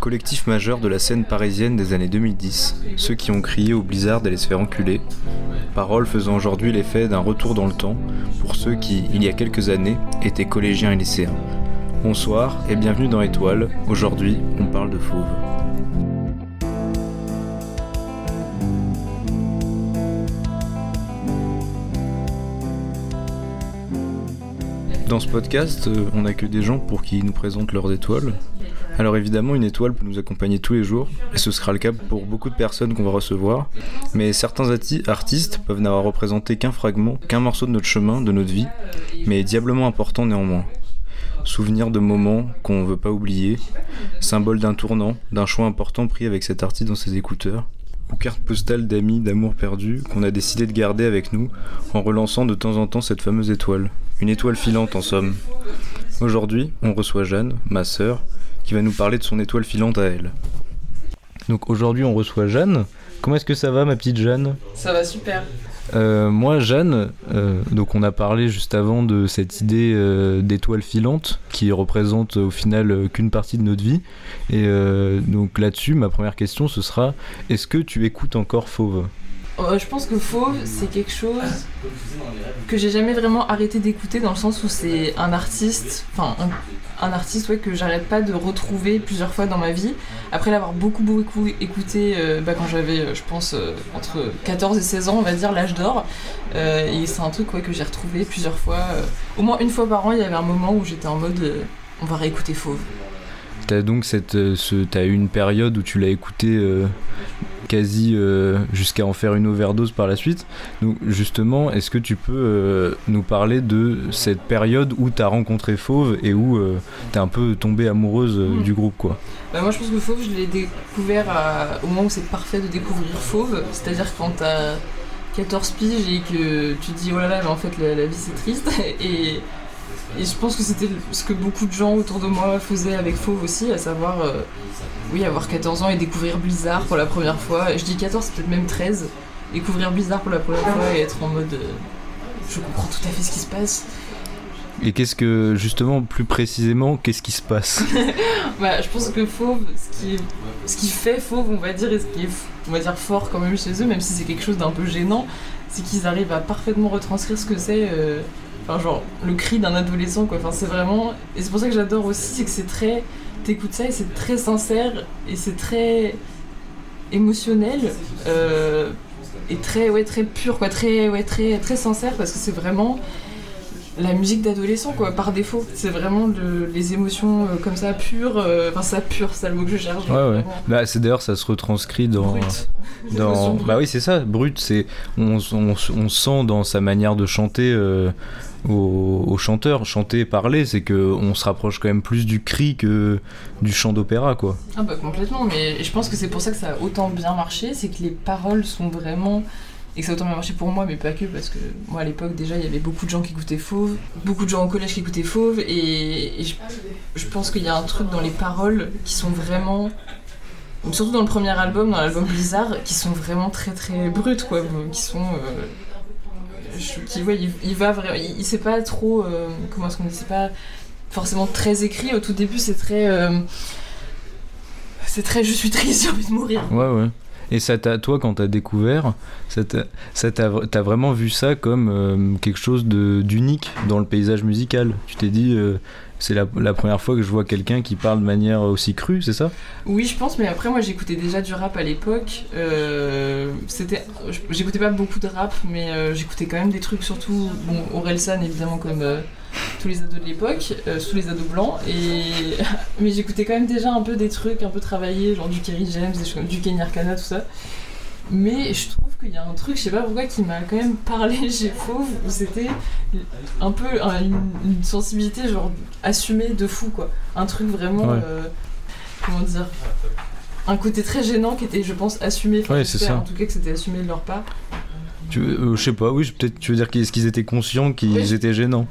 Collectif majeur de la scène parisienne des années 2010, ceux qui ont crié au blizzard d'aller se faire enculer. Paroles faisant aujourd'hui l'effet d'un retour dans le temps pour ceux qui, il y a quelques années, étaient collégiens et lycéens. Bonsoir et bienvenue dans Étoile. Aujourd'hui, on parle de fauve. Dans ce podcast, euh, on n'a que des gens pour qui nous présentent leurs étoiles. Alors évidemment, une étoile peut nous accompagner tous les jours, et ce sera le cas pour beaucoup de personnes qu'on va recevoir. Mais certains artistes peuvent n'avoir représenté qu'un fragment, qu'un morceau de notre chemin, de notre vie, mais diablement important néanmoins. Souvenir de moments qu'on ne veut pas oublier, symbole d'un tournant, d'un choix important pris avec cet artiste dans ses écouteurs ou carte postale d'amis, d'amour perdu qu'on a décidé de garder avec nous en relançant de temps en temps cette fameuse étoile. Une étoile filante en somme. Aujourd'hui, on reçoit Jeanne, ma sœur, qui va nous parler de son étoile filante à elle. Donc aujourd'hui, on reçoit Jeanne. Comment est-ce que ça va, ma petite Jeanne? Ça va super. Euh, moi, Jeanne, euh, donc on a parlé juste avant de cette idée euh, d'étoile filante qui représente au final qu'une partie de notre vie. Et donc là-dessus, ma première question, ce sera est-ce que tu écoutes encore Fauve? Je pense que Fauve, c'est quelque chose que j'ai jamais vraiment arrêté d'écouter dans le sens où c'est un artiste, enfin un artiste que j'arrête pas de retrouver plusieurs fois dans ma vie. Après l'avoir beaucoup, beaucoup écouté euh, bah, quand j'avais, euh, je pense, euh, entre 14 et 16 ans, on va dire, l'âge d'or. et c'est un truc que j'ai retrouvé plusieurs fois. au moins une fois par an, il y avait un moment où j'étais en mode on va réécouter Fauve. T'as donc cette, ce, eu une période où tu l'as écouté quasi euh, jusqu'à en faire une overdose par la suite. Donc justement, est-ce que tu peux euh, nous parler de cette période où tu as rencontré Fauve et où euh, tu es un peu tombée amoureuse hmm. du groupe quoi? Bah Moi je pense que Fauve, je l'ai découvert au moment où c'est parfait de découvrir Fauve, c'est-à-dire quand tu as 14 piges et que tu te dis oh là là mais en fait la, la vie c'est triste et et je pense que c'était ce que beaucoup de gens autour de moi faisaient avec Fauve aussi, à savoir, euh, oui, avoir 14 ans et découvrir Blizzard pour la première fois. Je dis 14, c'est peut-être même 13. Découvrir Blizzard pour la première fois et être en mode. Euh, je comprends tout à fait ce qui se passe. Et qu'est-ce que, justement, plus précisément, qu'est-ce qui se passe? Bah, Je pense que Fauve, ce qui, ce qui fait Fauve, on va dire, et ce qui est, on va dire, fort quand même chez eux, même si c'est quelque chose d'un peu gênant, c'est qu'ils arrivent à parfaitement retranscrire ce que c'est. Euh, Enfin, genre, le cri d'un adolescent, quoi. Enfin, c'est vraiment. Et c'est pour ça que j'adore aussi, c'est que c'est très. T'écoutes ça et c'est très sincère et c'est très émotionnel euh, et très ouais très pur quoi très ouais très très sincère parce que c'est vraiment la musique d'adolescent quoi par défaut. C'est vraiment les émotions euh, comme ça pures euh, enfin ça pur c'est le mot que je cherche ouais ouais. bah c'est d'ailleurs ça se retranscrit dans dans bah oui c'est ça brut c'est on, on, on, sent dans sa manière de chanter aux, chanteurs. Chanter, parler, c'est qu'on se rapproche quand même plus du cri que du chant d'opéra, quoi. Ah bah complètement, mais je pense que c'est pour ça que ça a autant bien marché, c'est que les paroles sont vraiment... Et que ça a autant bien marché pour moi, mais pas que, parce que moi à l'époque déjà il y avait beaucoup de gens qui écoutaient Fauve, beaucoup de gens au collège qui écoutaient Fauve, et, je, pense qu'il y a un truc dans les paroles qui sont vraiment surtout dans le premier album, dans l'album Blizzard, qui sont vraiment très très brutes, quoi, qui sont euh, qui, il, va vraiment, il, sait pas trop, euh, comment est-ce qu'on dit, c'est pas forcément très écrit. Au tout début, c'est très, euh, c'est très, je suis triste, j'ai envie de mourir. Ouais, ouais. Et ça toi, quand t'as découvert, ça t'as vraiment vu ça comme euh, quelque chose d'unique dans le paysage musical. Tu t'es dit, c'est la, première fois que je vois quelqu'un qui parle de manière aussi crue, c'est ça? Oui, je pense, mais après, moi j'écoutais déjà du rap à l'époque. Euh, c'était, j'écoutais pas beaucoup de rap, mais euh, j'écoutais quand même des trucs, surtout bon, Orelsan évidemment, comme euh, tous les ados de l'époque, tous les ados blancs. Et... mais j'écoutais quand même déjà un peu des trucs un peu travaillés, genre du Kerry James, du Kenny Arcana, tout ça. Mais je trouve qu'il y a un truc, je sais pas pourquoi, qui m'a quand même parlé chez Fauve, où c'était un peu une, sensibilité genre assumée de fou, quoi. Un truc vraiment. Euh, comment dire Un côté très gênant qui était, je pense, assumé. Ouais, c'est ça. En tout cas, que c'était assumé de leur part. Tu, euh, je sais pas, oui, peut-être tu veux dire qu'ils étaient conscients qu'ils étaient gênants.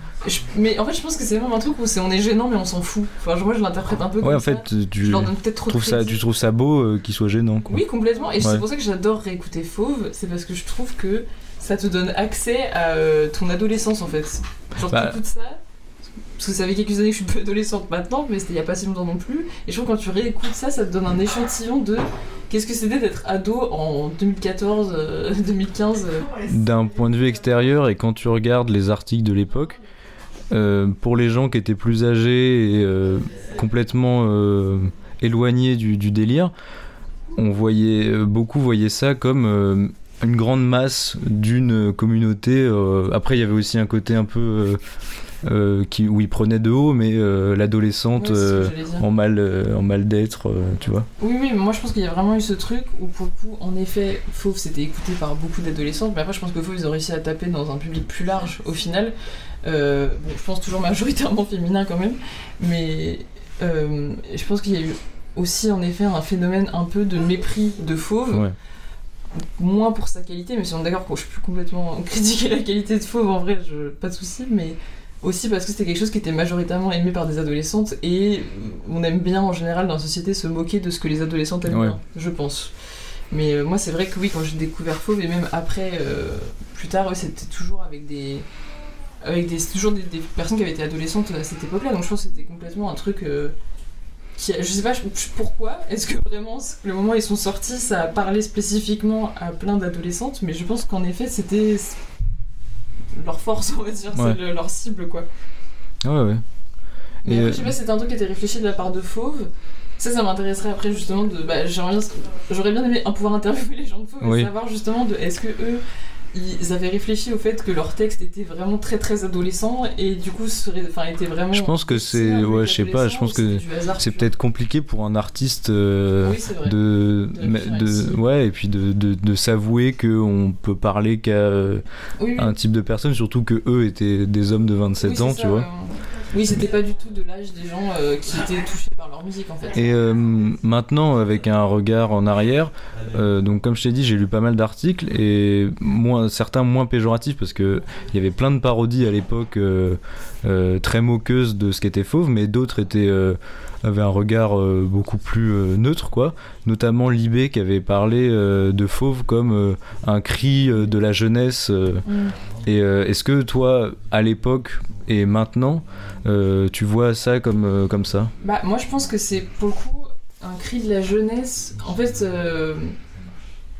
mais en fait, je pense que c'est vraiment un truc où c'est on est gênant, mais on s'en fout. Enfin, moi, je l'interprète un peu comme ouais, en fait, Tu, trouves ça, tu trouves ça beau euh, qu'il soit gênant. Quoi. Oui, complètement. Et c'est pour ça que j'adore réécouter Fauve, c'est parce que je trouve que ça te donne accès à euh, ton adolescence en fait. Genre, bah, ça. Parce que ça fait quelques années que je suis plus adolescente maintenant, mais c'était il y a pas si longtemps non plus. Et je trouve que quand tu réécoutes ça, ça te donne un échantillon de qu'est-ce que c'était d'être ado en 2014, 2015. euh. D'un point de vue extérieur, et quand tu regardes les articles de l'époque, euh, pour les gens qui étaient plus âgés et euh, complètement euh, éloignés du, délire, on voyait euh, beaucoup voyaient ça comme euh, une grande masse d'une communauté. euh, après, il y avait aussi un côté un peu euh, qui, où ils prenaient de haut, mais euh, l'adolescente euh, en mal, en mal d'être, tu vois. Oui, oui, mais moi je pense qu'il y a vraiment eu ce truc où pour le coup, en effet, Fauve c'était écouté par beaucoup d'adolescentes, mais après je pense que Fauve ils ont réussi à taper dans un public plus large au final. Bon, je pense toujours majoritairement féminin quand même, mais je pense qu'il y a eu aussi en effet un phénomène un peu de mépris de Fauve, Ouais. moins pour sa qualité, mais si on est d'accord que je peux complètement critiquer la qualité de Fauve en vrai, je, pas de souci, mais aussi parce que c'était quelque chose qui était majoritairement aimé par des adolescentes et on aime bien en général dans la société se moquer de ce que les adolescentes aiment Ouais. bien, je pense. Mais euh, moi c'est vrai que oui, quand j'ai découvert Fauve et même après, euh, plus tard, ouais, c'était toujours avec des. Avec des, toujours des, des personnes qui avaient été adolescentes à cette époque-là, donc je pense que c'était complètement un truc. euh, qui, je sais pas je- pourquoi, est-ce que vraiment le moment où ils sont sortis ça a parlé spécifiquement à plein d'adolescentes, mais je pense qu'en effet c'était leur force, on va dire, Ouais. c'est le- leur cible quoi. Ouais, ouais. Mais Et, après, euh, je sais pas c'était un truc qui était réfléchi de la part de Fauve. Ça, ça m'intéresserait après justement de. Bah, j'aurais bien aimé un pouvoir interviewer les gens de Fauve Oui. et savoir justement de est-ce que eux ils avaient réfléchi au fait que leur texte était vraiment très très adolescent et du coup serait, enfin était vraiment. Je pense que c'est- ouais, je sais pas, je pense que C'est peut-être compliqué pour un artiste euh, Oui, de, ouais et puis de, de, s'avouer qu'on peut parler qu'à euh, Oui, oui. un type de personne surtout que eux étaient des hommes de 27 Oui, ans tu vois. Oui, c'était pas du tout de l'âge des gens euh, qui étaient touchés par leur musique en fait. et euh, maintenant avec un regard en arrière euh, donc comme je t'ai dit j'ai lu pas mal d'articles et moins certains moins péjoratifs parce que il y avait plein de parodies à l'époque très moqueuses de ce qu'était fauve mais d'autres étaient avaient un regard beaucoup plus neutre quoi notamment Libé qui avait parlé de fauve comme un cri de la jeunesse Mm. et est-ce que toi à l'époque et maintenant euh, tu vois ça comme euh, comme ça Bah, moi, je pense que c'est pour le coup un cri de la jeunesse. En fait, euh,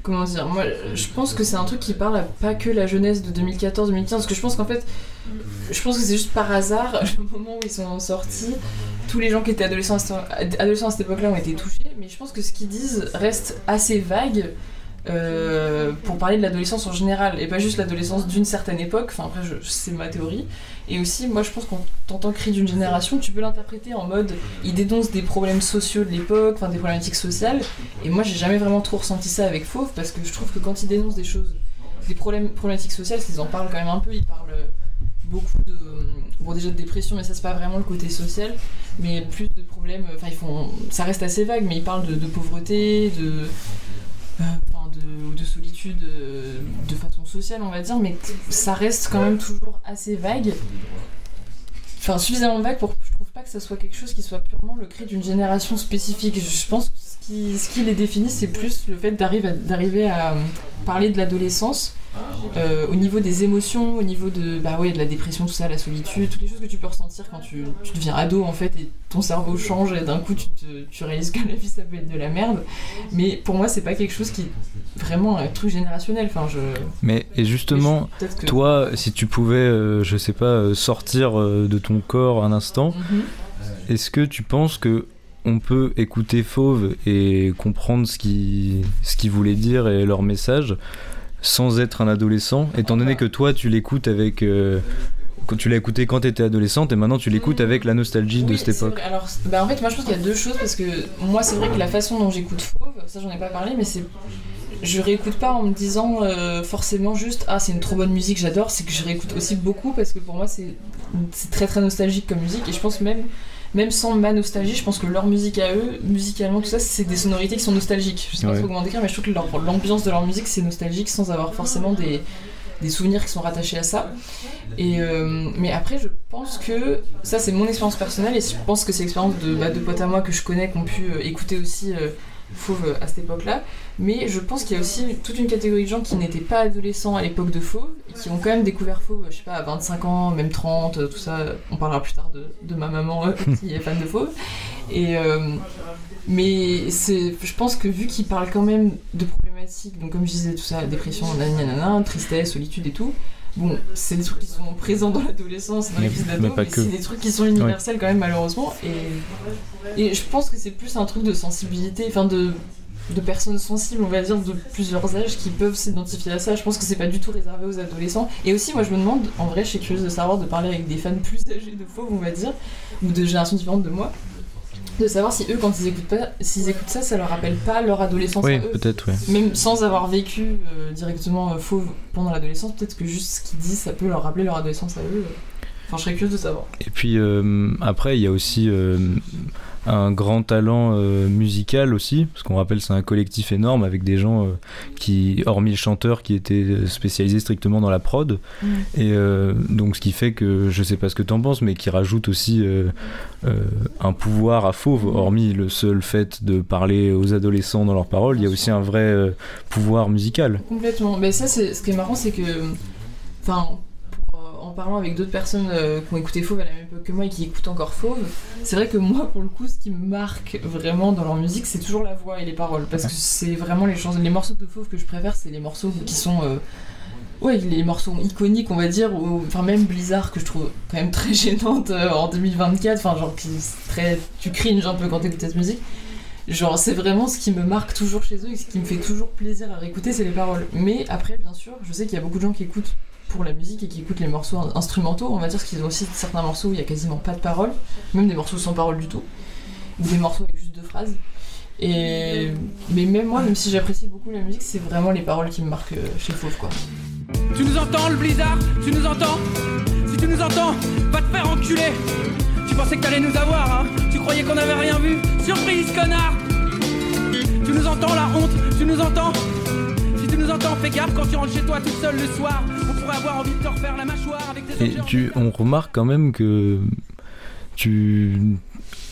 comment dire Moi, je pense que c'est un truc qui parle à pas que la jeunesse de 2014-2015. Parce que je pense qu'en fait, je pense que c'est juste par hasard, le moment où ils sont sortis, tous les gens qui étaient adolescents à cette époque-là ont été touchés. Mais je pense que ce qu'ils disent reste assez vague. Euh, pour parler de l'adolescence en général et pas juste l'adolescence d'une certaine époque, enfin après c'est ma théorie, et aussi moi je pense qu'on t'entend cri d'une génération, tu peux l'interpréter en mode il dénonce des problèmes sociaux de l'époque, enfin des problématiques sociales. Et moi, j'ai jamais vraiment trop ressenti ça avec Fauve parce que je trouve que quand il dénonce des choses, des problèmes, problématiques sociales, ils en parlent quand même un peu. Ils parlent euh, beaucoup de. Bon, déjà de dépression, mais ça, c'est pas vraiment le côté social. Mais plus de problèmes. Enfin, ils font. Ça reste assez vague, mais ils parlent de, de pauvreté, de. De, ou de solitude euh, de façon sociale, on va dire, mais ça reste quand même toujours assez vague. Enfin, suffisamment vague pour je trouve pas que ça soit quelque chose qui soit purement le cri d'une génération spécifique. Je pense que qui, ce qui les définit, c'est plus le fait d'arriver à, parler de l'adolescence euh, au niveau des émotions, au niveau de, bah ouais, de la dépression, tout ça, la solitude, toutes les choses que tu peux ressentir quand tu, tu deviens ado en fait et ton cerveau change et d'un coup tu, te- tu réalises que la vie ça peut être de la merde. Mais pour moi, c'est pas quelque chose qui est vraiment un truc générationnel. Enfin, je. mais et justement que- toi si tu pouvais euh, je sais pas euh, sortir euh, de ton corps un instant Mhm. Est-ce que tu penses que on peut écouter Fauve et comprendre ce qu'ils ce qu'ils voulaient dire et leur message sans être un adolescent, étant donné que toi tu l'écoutes avec euh, quand tu l'as écouté quand tu étais adolescente et maintenant tu l'écoutes avec la nostalgie de cette époque. Alors, bah, en fait, moi je pense qu'il y a deux choses parce que moi, c'est vrai que la façon dont j'écoute Fauve, ça j'en ai pas parlé, mais c'est. Je réécoute pas en me disant euh, forcément juste ah c'est une trop bonne musique j'adore c'est que je réécoute aussi beaucoup parce que pour moi c'est c'est très très nostalgique comme musique et je pense même même sans ma nostalgie je pense que leur musique à eux musicalement tout ça c'est des sonorités qui sont nostalgiques je sais pas Ouais. trop comment décrire mais je trouve que l'ambiance de leur musique c'est nostalgique sans avoir forcément des des souvenirs qui sont rattachés à ça et euh, mais après, je pense que ça, c'est mon expérience personnelle, et je pense que c'est l'expérience de, bah, de potes à moi que je connais, qui ont pu euh, écouter aussi euh, Fauve à cette époque-là. Mais je pense qu'il y a aussi toute une catégorie de gens qui n'étaient pas adolescents à l'époque de Fauve et qui ont quand même découvert Fauve, je sais pas, à 25 ans, même 30, tout ça. On parlera plus tard de, de ma maman euh, qui est fan de Fauve. Et, euh, mais je pense que vu qu'il parle quand même de problématiques, donc comme je disais, tout ça, dépression, nanana, tristesse, solitude et tout, bon, c'est des trucs qui sont présents dans l'adolescence, dans les crises d'ado, mais, c'est des trucs qui sont universels quand même malheureusement. Et, et je pense que c'est plus un truc de sensibilité, enfin de, de personnes sensibles, on va dire, de plusieurs âges qui peuvent s'identifier à ça. Je pense que c'est pas du tout réservé aux adolescents. Et aussi, moi, je me demande, en vrai, je suis curieuse de savoir, de parler avec des fans plus âgés de fauve, on va dire, ou de générations différentes de moi, de savoir si eux, quand ils écoutent, pas, s'ils écoutent ça, ça leur rappelle pas leur adolescence oui, à eux. peut-être, Même sans avoir vécu euh, directement euh, fauve pendant l'adolescence, peut-être que juste ce qu'ils disent, ça peut leur rappeler leur adolescence à eux. Enfin, je serais curieuse de savoir. Et puis, euh, après, il y a aussi un grand talent euh, musical aussi, parce qu'on rappelle c'est un collectif énorme avec des gens euh, qui, hormis le chanteur, qui étaient spécialisés strictement dans la prod. Mm. Et euh, donc ce qui fait que, je sais pas ce que t'en penses, mais qui rajoute aussi un pouvoir à Fauve, mm. hormis le seul fait de parler aux adolescents dans leurs paroles, il y a aussi un vrai pouvoir musical. Complètement. Mais ça, c'est ce qui est marrant, c'est que... Enfin, en parlant avec d'autres personnes euh, qui ont écouté Fauve à la même époque que moi et qui écoutent encore Fauve, c'est vrai que moi, pour le coup, ce qui me marque vraiment dans leur musique, c'est toujours la voix et les paroles. Parce que c'est vraiment les. Les morceaux de Fauve que je préfère, c'est les morceaux qui sont. Euh, ouais, les morceaux iconiques, on va dire, enfin même Blizzard que je trouve quand même très gênante euh, en 2024, enfin genre qui très, tu cringes un peu quand t'écoutes cette musique. Genre c'est vraiment ce qui me marque toujours chez eux et ce qui me fait toujours plaisir à réécouter, c'est les paroles. Mais après, bien sûr, je sais qu'il y a beaucoup de gens qui écoutent pour la musique et qui écoutent les morceaux instrumentaux, on va dire qu'ils ont aussi certains morceaux où il y a quasiment pas de paroles, même des morceaux sans paroles du tout, ou des morceaux avec juste deux phrases. Et mais même moi, même si j'apprécie beaucoup la musique, c'est vraiment les paroles qui me marquent euh, chez Fauve quoi. Tu nous entends le blizzard? Tu nous entends? Si tu nous entends, va te faire enculer. Tu pensais que t'allais nous avoir, hein? Tu croyais qu'on avait rien vu? Surprise, connard! Tu nous entends la honte? Tu nous entends? Si tu nous entends, fais gaffe quand tu rentres chez toi tout seul le soir avoir envie de te refaire la mâchoire avec des Et tu, on remarque quand même que tu,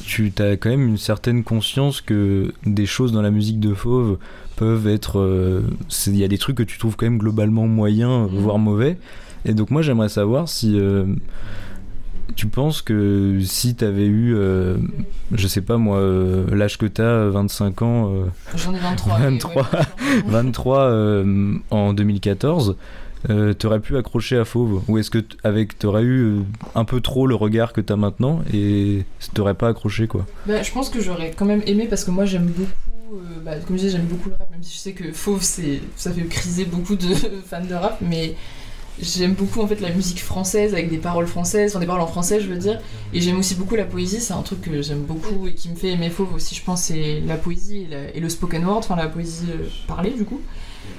tu as quand même une certaine conscience que des choses dans la musique de Fauve peuvent être. Euh, il y a des trucs que tu trouves quand même globalement moyens, mm. voire mauvais. Et donc, moi, j'aimerais savoir si. Euh, tu penses que si t'avais eu, euh, je sais pas moi, l'âge que t'as, 25 ans. J'en ai 23. 23, 23 en 2014 euh, t'aurais pu accrocher à Fauve Ou est-ce que avec t'aurais eu euh, un peu trop le regard que t'as maintenant et t'aurais pas accroché quoi? Bah, Je pense que j'aurais quand même aimé parce que moi j'aime beaucoup, euh, bah, comme je disais, j'aime beaucoup le rap, même si je sais que Fauve c'est, ça fait criser beaucoup de fans de rap, mais j'aime beaucoup en fait la musique française avec des paroles françaises, enfin des paroles en français je veux dire, et j'aime aussi beaucoup la poésie, c'est un truc que j'aime beaucoup et qui me fait aimer Fauve aussi, je pense, c'est la poésie et, le spoken word, enfin la poésie parlée du coup.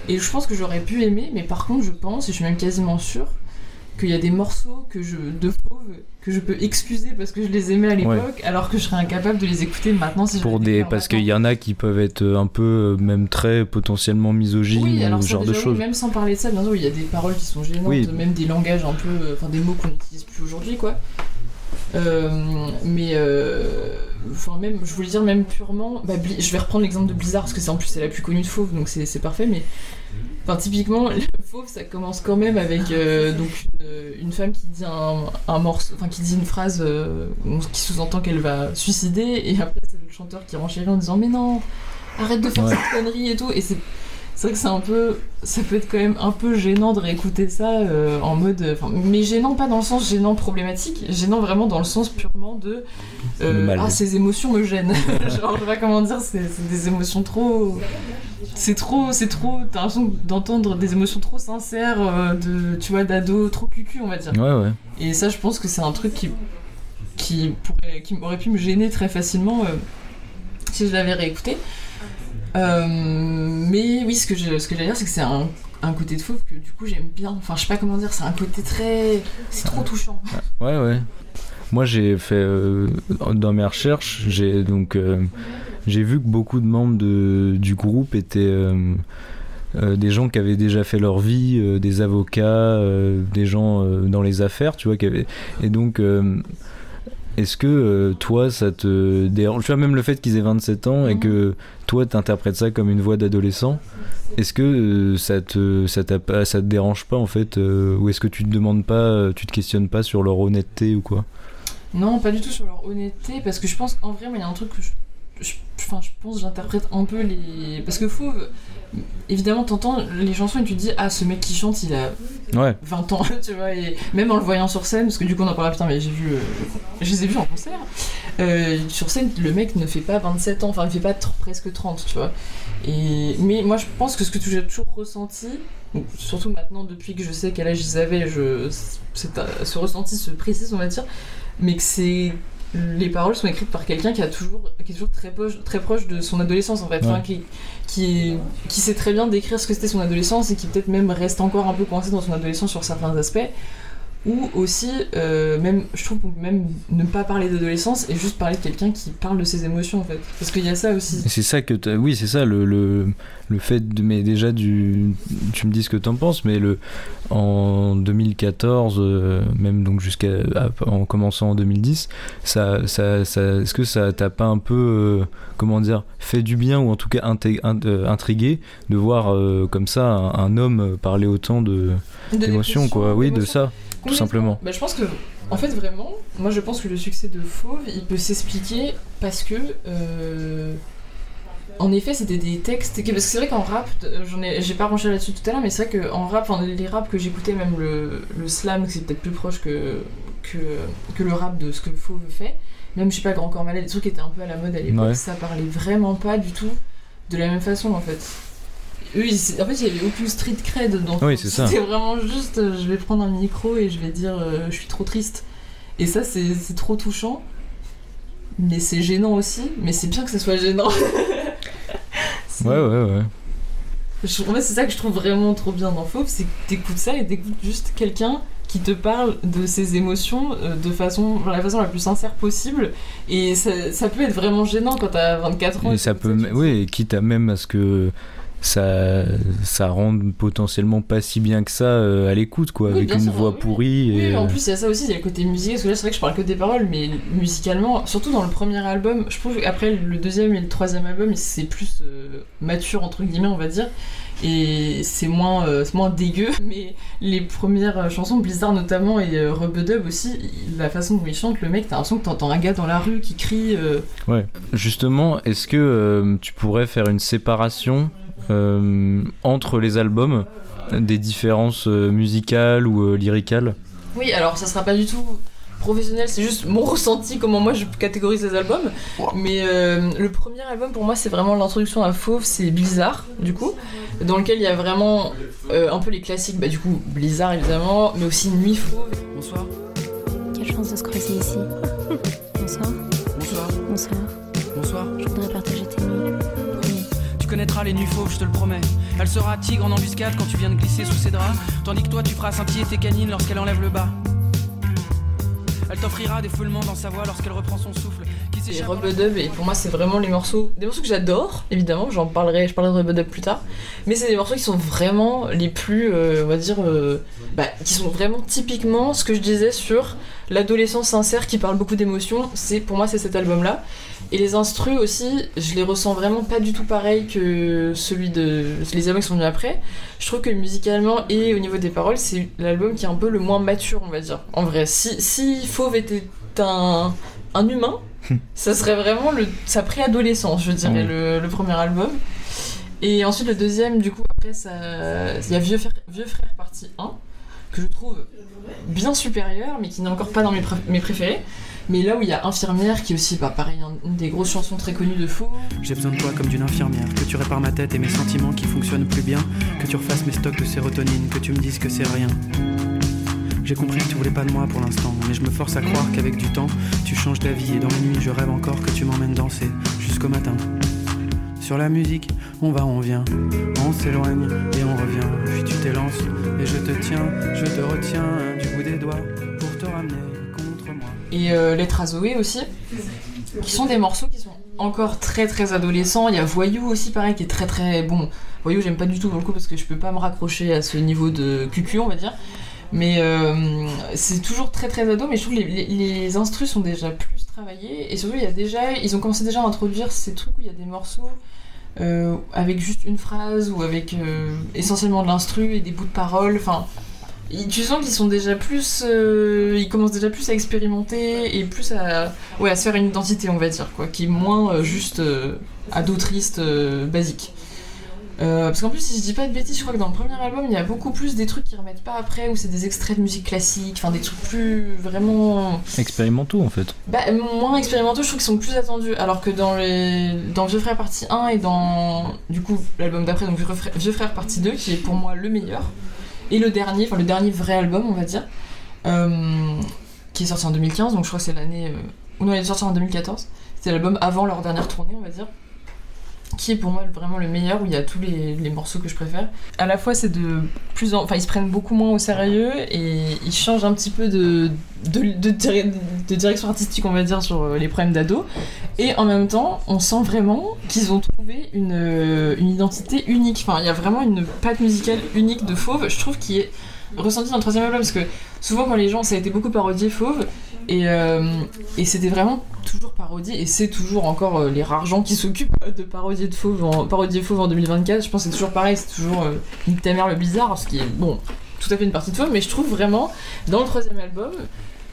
Et je pense que j'aurais pu aimer, mais par contre, je pense, et je suis même quasiment sûre, qu'il y a des morceaux que je, de fauve que je peux excuser parce que je les aimais à l'époque, alors que je serais incapable de les écouter maintenant si Pour des, Parce qu'il y en a qui peuvent être un peu, même très potentiellement misogynes, oui, ou ce genre de choses. même sans parler de ça, bien sûr, il y a des paroles qui sont gênantes, même des langages un peu. Enfin, des mots qu'on n'utilise plus aujourd'hui, quoi. Euh, mais. Euh, enfin même je voulais dire même purement bah, je vais reprendre l'exemple de Blizzard parce que c'est en plus c'est la plus connue de Fauve donc c'est parfait mais enfin typiquement le Fauve ça commence quand même avec euh, donc une, femme qui dit un, morceau enfin qui dit une phrase euh, qui sous-entend qu'elle va suicider et après c'est le chanteur qui renchérit en disant mais non arrête de faire cette connerie et tout et c'est c'est vrai que c'est un peu ça peut être quand même un peu gênant de réécouter ça euh, en mode mais gênant pas dans le sens gênant problématique gênant vraiment dans le sens purement de euh, ah ces émotions me gênent. Genre je sais pas comment dire c'est des émotions trop c'est trop c'est trop t'as l'impression d'entendre des émotions trop sincères euh, de tu vois d'ado trop cucu on va dire. Ouais ouais. Et ça je pense que c'est un truc qui qui pourrait qui aurait pu me gêner très facilement si je l'avais réécouté. euh, mais oui, ce que ce j'allais dire, c'est que c'est un, un, côté de fauve que du coup j'aime bien. Enfin, je sais pas comment dire, c'est un côté très. C'est trop touchant. Ouais, ouais. Moi, j'ai fait. Euh, dans mes recherches, j'ai donc. Euh, j'ai vu que beaucoup de membres de, du groupe étaient. des gens qui avaient déjà fait leur vie, des avocats, des gens dans les affaires, tu vois, qui avaient... et donc est-ce que euh, toi, ça te dérange Tu vois, même le fait qu'ils aient 27 ans et Mhm. que toi, t'interprètes ça comme une voix d'adolescent, est-ce que euh, ça, te, ça, pas, ça te dérange pas en fait euh, Ou est-ce que tu te demandes pas, tu te questionnes pas sur leur honnêteté ou quoi? Non, pas du tout sur leur honnêteté, parce que je pense qu'en vrai, il y a un truc que je. Je- Enfin, je pense j'interprète un peu les. Parce que Fauve, évidemment, t'entends les chansons et tu te dis, ah, ce mec qui chante, il a Ouais, 20 ans, tu vois, et même en le voyant sur scène, parce que du coup on en parle putain, mais j'ai vu, euh, je les ai vus en concert, euh, sur scène le mec ne fait pas 27 ans, enfin il fait pas presque 30, tu vois. Et, mais moi je pense que ce que j'ai toujours ressenti, surtout maintenant depuis que je sais quel âge ils avaient, je, ce ressenti se précise on va dire, mais que c'est les paroles sont écrites par quelqu'un qui a toujours qui est toujours très proche très proche de son adolescence en fait Ouais. Enfin, qui qui qui sait très bien décrire ce que c'était son adolescence et qui peut-être même reste encore un peu coincé dans son adolescence sur certains aspects ou aussi euh, même je trouve même ne pas parler d'adolescence et juste parler de quelqu'un qui parle de ses émotions en fait. Parce qu'il y a ça aussi. C'est ça que oui c'est ça le, le, le fait de mais déjà du tu me dis ce que t'en penses mais le en 2014 euh, même donc jusqu'à en commençant en 2010 ça ça, ça est-ce que ça t'a pas un peu euh, comment dire fait du bien ou en tout cas euh, intrigué de voir euh, comme ça un, un homme parler autant de d'émotions quoi. oui de ça tout simplement Bah, je pense que, en fait, vraiment, moi je pense que le succès de Fauve, il peut s'expliquer parce que. euh, En effet, c'était des textes. Parce que c'est vrai qu'en rap, euh, j'en ai, j'ai pas ranché là-dessus tout à l'heure, mais c'est vrai qu'en rap, enfin, les raps que j'écoutais, même le, le slam, c'est peut-être plus proche que, que, que le rap de ce que Fauve fait. Même, je sais pas, Grand Corps Malade, des trucs qui étaient un peu à la mode à l'époque, Ouais. ça parlait vraiment pas du tout de la même façon en fait. Eux, ils- en fait, il y avait aucune street cred dans Oui. C'était vraiment juste, euh, je vais prendre un micro et je vais dire, euh, je suis trop triste. Et ça, c'est trop touchant. Mais c'est gênant aussi. Mais c'est bien que ça soit gênant. Ouais ouais ouais je- en fait, c'est ça que je trouve vraiment trop bien dans Fauve, c'est que t'écoutes ça et t'écoutes juste quelqu'un qui te parle de ses émotions euh, de façon, genre la façon la plus sincère possible. Et ça, ça peut être vraiment gênant quand t'as 24 ans. Et et ça peut, oui, et quitte à même à ce que ça, ça rende potentiellement pas si bien que ça euh, à l'écoute, quoi, Oui, avec une sûr, voix oui. pourrie. Oui, et, en euh, plus il y a ça aussi, il y a le côté musique, parce que là c'est vrai que je parle que des paroles, mais musicalement, surtout dans le premier album, je trouve qu'après le deuxième et le troisième album, c'est plus euh, mature entre guillemets on va dire, et c'est moins, euh, moins dégueu, mais les premières chansons, Blizzard notamment et Rub Dub aussi, la façon dont il chante, le mec, t'as l'impression que t'entends un gars dans la rue qui crie... euh, Justement, est-ce que tu pourrais faire une séparation entre les albums des différences euh, musicales ou euh, lyricales Oui, alors ça sera pas du tout professionnel, c'est juste mon ressenti, comment moi je catégorise les albums. Mais euh, le premier album pour moi c'est vraiment l'introduction à Fauve, c'est Blizzard du coup, dans lequel il y a vraiment euh, un peu les classiques, bah du coup Blizzard évidemment, mais aussi Nuit Fauve. Bonsoir, Quelle chance de se croiser ici. Bonsoir, bonsoir, bonsoir. bonsoir. Je voudrais partager tes nuits. Connaîtras les nuits fauves, je te le promets. Elle sera tigre en embuscade quand tu viens de glisser sous ses draps, tandis que toi tu feras scintiller tes canines lorsqu'elle enlève le bas. Elle t'offrira des foulements dans sa voix lorsqu'elle reprend son souffle. Qui Et s'échappe Rub a Dub, et pour moi c'est vraiment les morceaux, des morceaux que j'adore, évidemment, j'en parlerai, je parlerai de Rub a Dub plus tard, mais c'est des morceaux qui sont vraiment les plus, euh, on va dire, euh, bah, qui sont vraiment typiquement ce que je disais sur l'adolescence sincère qui parle beaucoup d'émotions, c'est pour moi c'est cet album-là. Et les instrus aussi, je les ressens vraiment pas du tout pareil que celui de les albums qui sont venus après. Je trouve que musicalement et au niveau des paroles, c'est l'album qui est un peu le moins mature, on va dire. En vrai, si, si Fauve était un, un humain, ça serait vraiment le, sa préadolescence, je dirais, le, le premier album. Et ensuite, le deuxième, du coup, après, il y a Vieux Frère, Vieux Frère partie 1, que je trouve bien supérieur, mais qui n'est encore pas dans mes, mes préférés. Mais là où il y a Infirmière, qui aussi, bah, pareil, un- une des grosses chansons très connues de Faux. J'ai besoin de toi comme d'une infirmière, que tu répares ma tête et mes sentiments qui fonctionnent plus bien, que tu refasses mes stocks de sérotonine, que tu me dises que c'est rien. J'ai compris que tu voulais pas de moi pour l'instant, mais je me force à croire qu'avec du temps, tu changes d'avis et dans les nuits, je rêve encore que tu m'emmènes danser jusqu'au matin. Sur la musique, on va, on vient, on s'éloigne et on revient. Puis tu t'élances et je te tiens, je te retiens du bout des doigts pour te ramener. Et euh, Lettre à aussi, qui sont des morceaux qui sont encore très très adolescents. Il y a Voyou aussi, pareil, qui est très très bon. Voyou, j'aime pas du tout pour le coup parce que je peux pas me raccrocher à ce niveau de cucu, on va dire. Mais euh, c'est toujours très très ado, mais je trouve que les, instrus sont déjà plus travaillés. Et surtout, il y a déjà, ils ont commencé déjà à introduire ces trucs où il y a des morceaux euh, avec juste une phrase ou avec essentiellement de l'instru et des bouts de parole. Ils- tu sens qu'ils sont déjà plus. euh, ils commencent déjà plus à expérimenter et plus à, ouais, à se faire une identité, on va dire, quoi, qui est moins euh, juste euh, ado triste euh, basique. Euh, parce qu'en plus, si je dis pas de bêtises, je crois que dans le premier album, il y a beaucoup plus des trucs qui remettent pas après, où c'est des extraits de musique classique, enfin des trucs plus vraiment Expérimentaux en fait. bah, moins expérimentaux, je trouve qu'ils sont plus attendus. Alors que dans, les... dans Vieux Frère partie 1 et dans du coup l'album d'après, donc Vieux Frère, Vieux Frère partie 2, qui est pour moi le meilleur, et le dernier, enfin le dernier vrai album, on va dire, euh, qui est sorti en 2015, donc je crois que c'est l'année. euh, ou non, il est sorti en 2014. C'était l'album avant leur dernière tournée, on va dire. Qui est pour moi vraiment le meilleur, où il y a tous les, morceaux que je préfère. À la fois, c'est de plus en. Enfin, ils se prennent beaucoup moins au sérieux et ils changent un petit peu de, de direction artistique, on va dire, sur euh, les problèmes d'ado. Et en même temps, on sent vraiment qu'ils ont trouvé une, euh, une identité unique. Enfin, il y a vraiment une patte musicale unique de Fauve, je trouve, qui est ressentie dans le troisième album. Parce que souvent, quand les gens. Ça a été beaucoup parodié Fauve. Et, euh, et c'était vraiment toujours parodié. Et c'est toujours encore euh, les rares gens qui s'occupent de parodier de Fauve en, parodier Fauve en 2024. Je pense que c'est toujours pareil. C'est toujours euh, Nique ta mère le bizarre. Ce qui est, bon, tout à fait une partie de Fauve. Mais je trouve vraiment, dans le troisième album,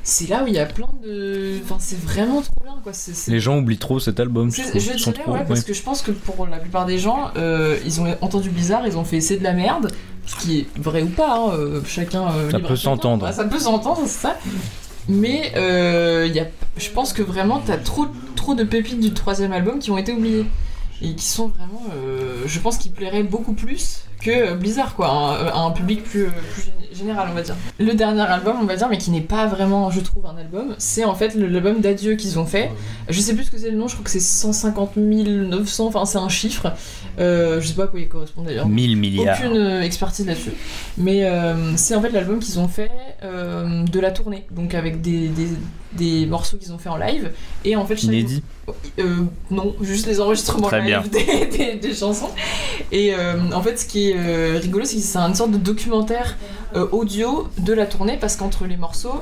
c'est là où il y a plein de. Enfin, c'est vraiment trop bien, quoi. Les gens oublient trop cet album. je sont dirais, trop- ouais, parce que je pense que pour la plupart des gens, euh, ils ont entendu Blizzard, ils ont fait c'est de la merde, ce qui est vrai ou pas, hein, chacun. euh, Ça peut s'entendre. Ouais, ça peut s'entendre, c'est ça. Mais euh, y je pense que vraiment, t'as trop, trop de pépites du troisième album qui ont été oubliées. Et qui sont vraiment. euh, je pense qu'ils plairaient beaucoup plus que euh, Blizzard, quoi, à un, public plus, euh, plus général, on va dire. Le dernier album, on va dire, mais qui n'est pas vraiment, je trouve, un album, c'est en fait l'album d'adieu qu'ils ont fait. Je sais plus ce que c'est le nom, je crois que c'est 150 900, enfin c'est un chiffre. Euh, je sais pas à quoi il correspond d'ailleurs. 1000 milliards. Aucune euh, expertise là-dessus. Mais euh, c'est en fait l'album qu'ils ont fait euh, de la tournée. Donc avec des, des, des morceaux qu'ils ont fait en live. Et en fait, chaque- Inédit. euh, non, juste les enregistrements Très live des, des- des chansons. Et euh, en fait, ce qui est euh, rigolo, c'est que c'est une sorte de documentaire euh, audio de la tournée parce qu'entre les morceaux,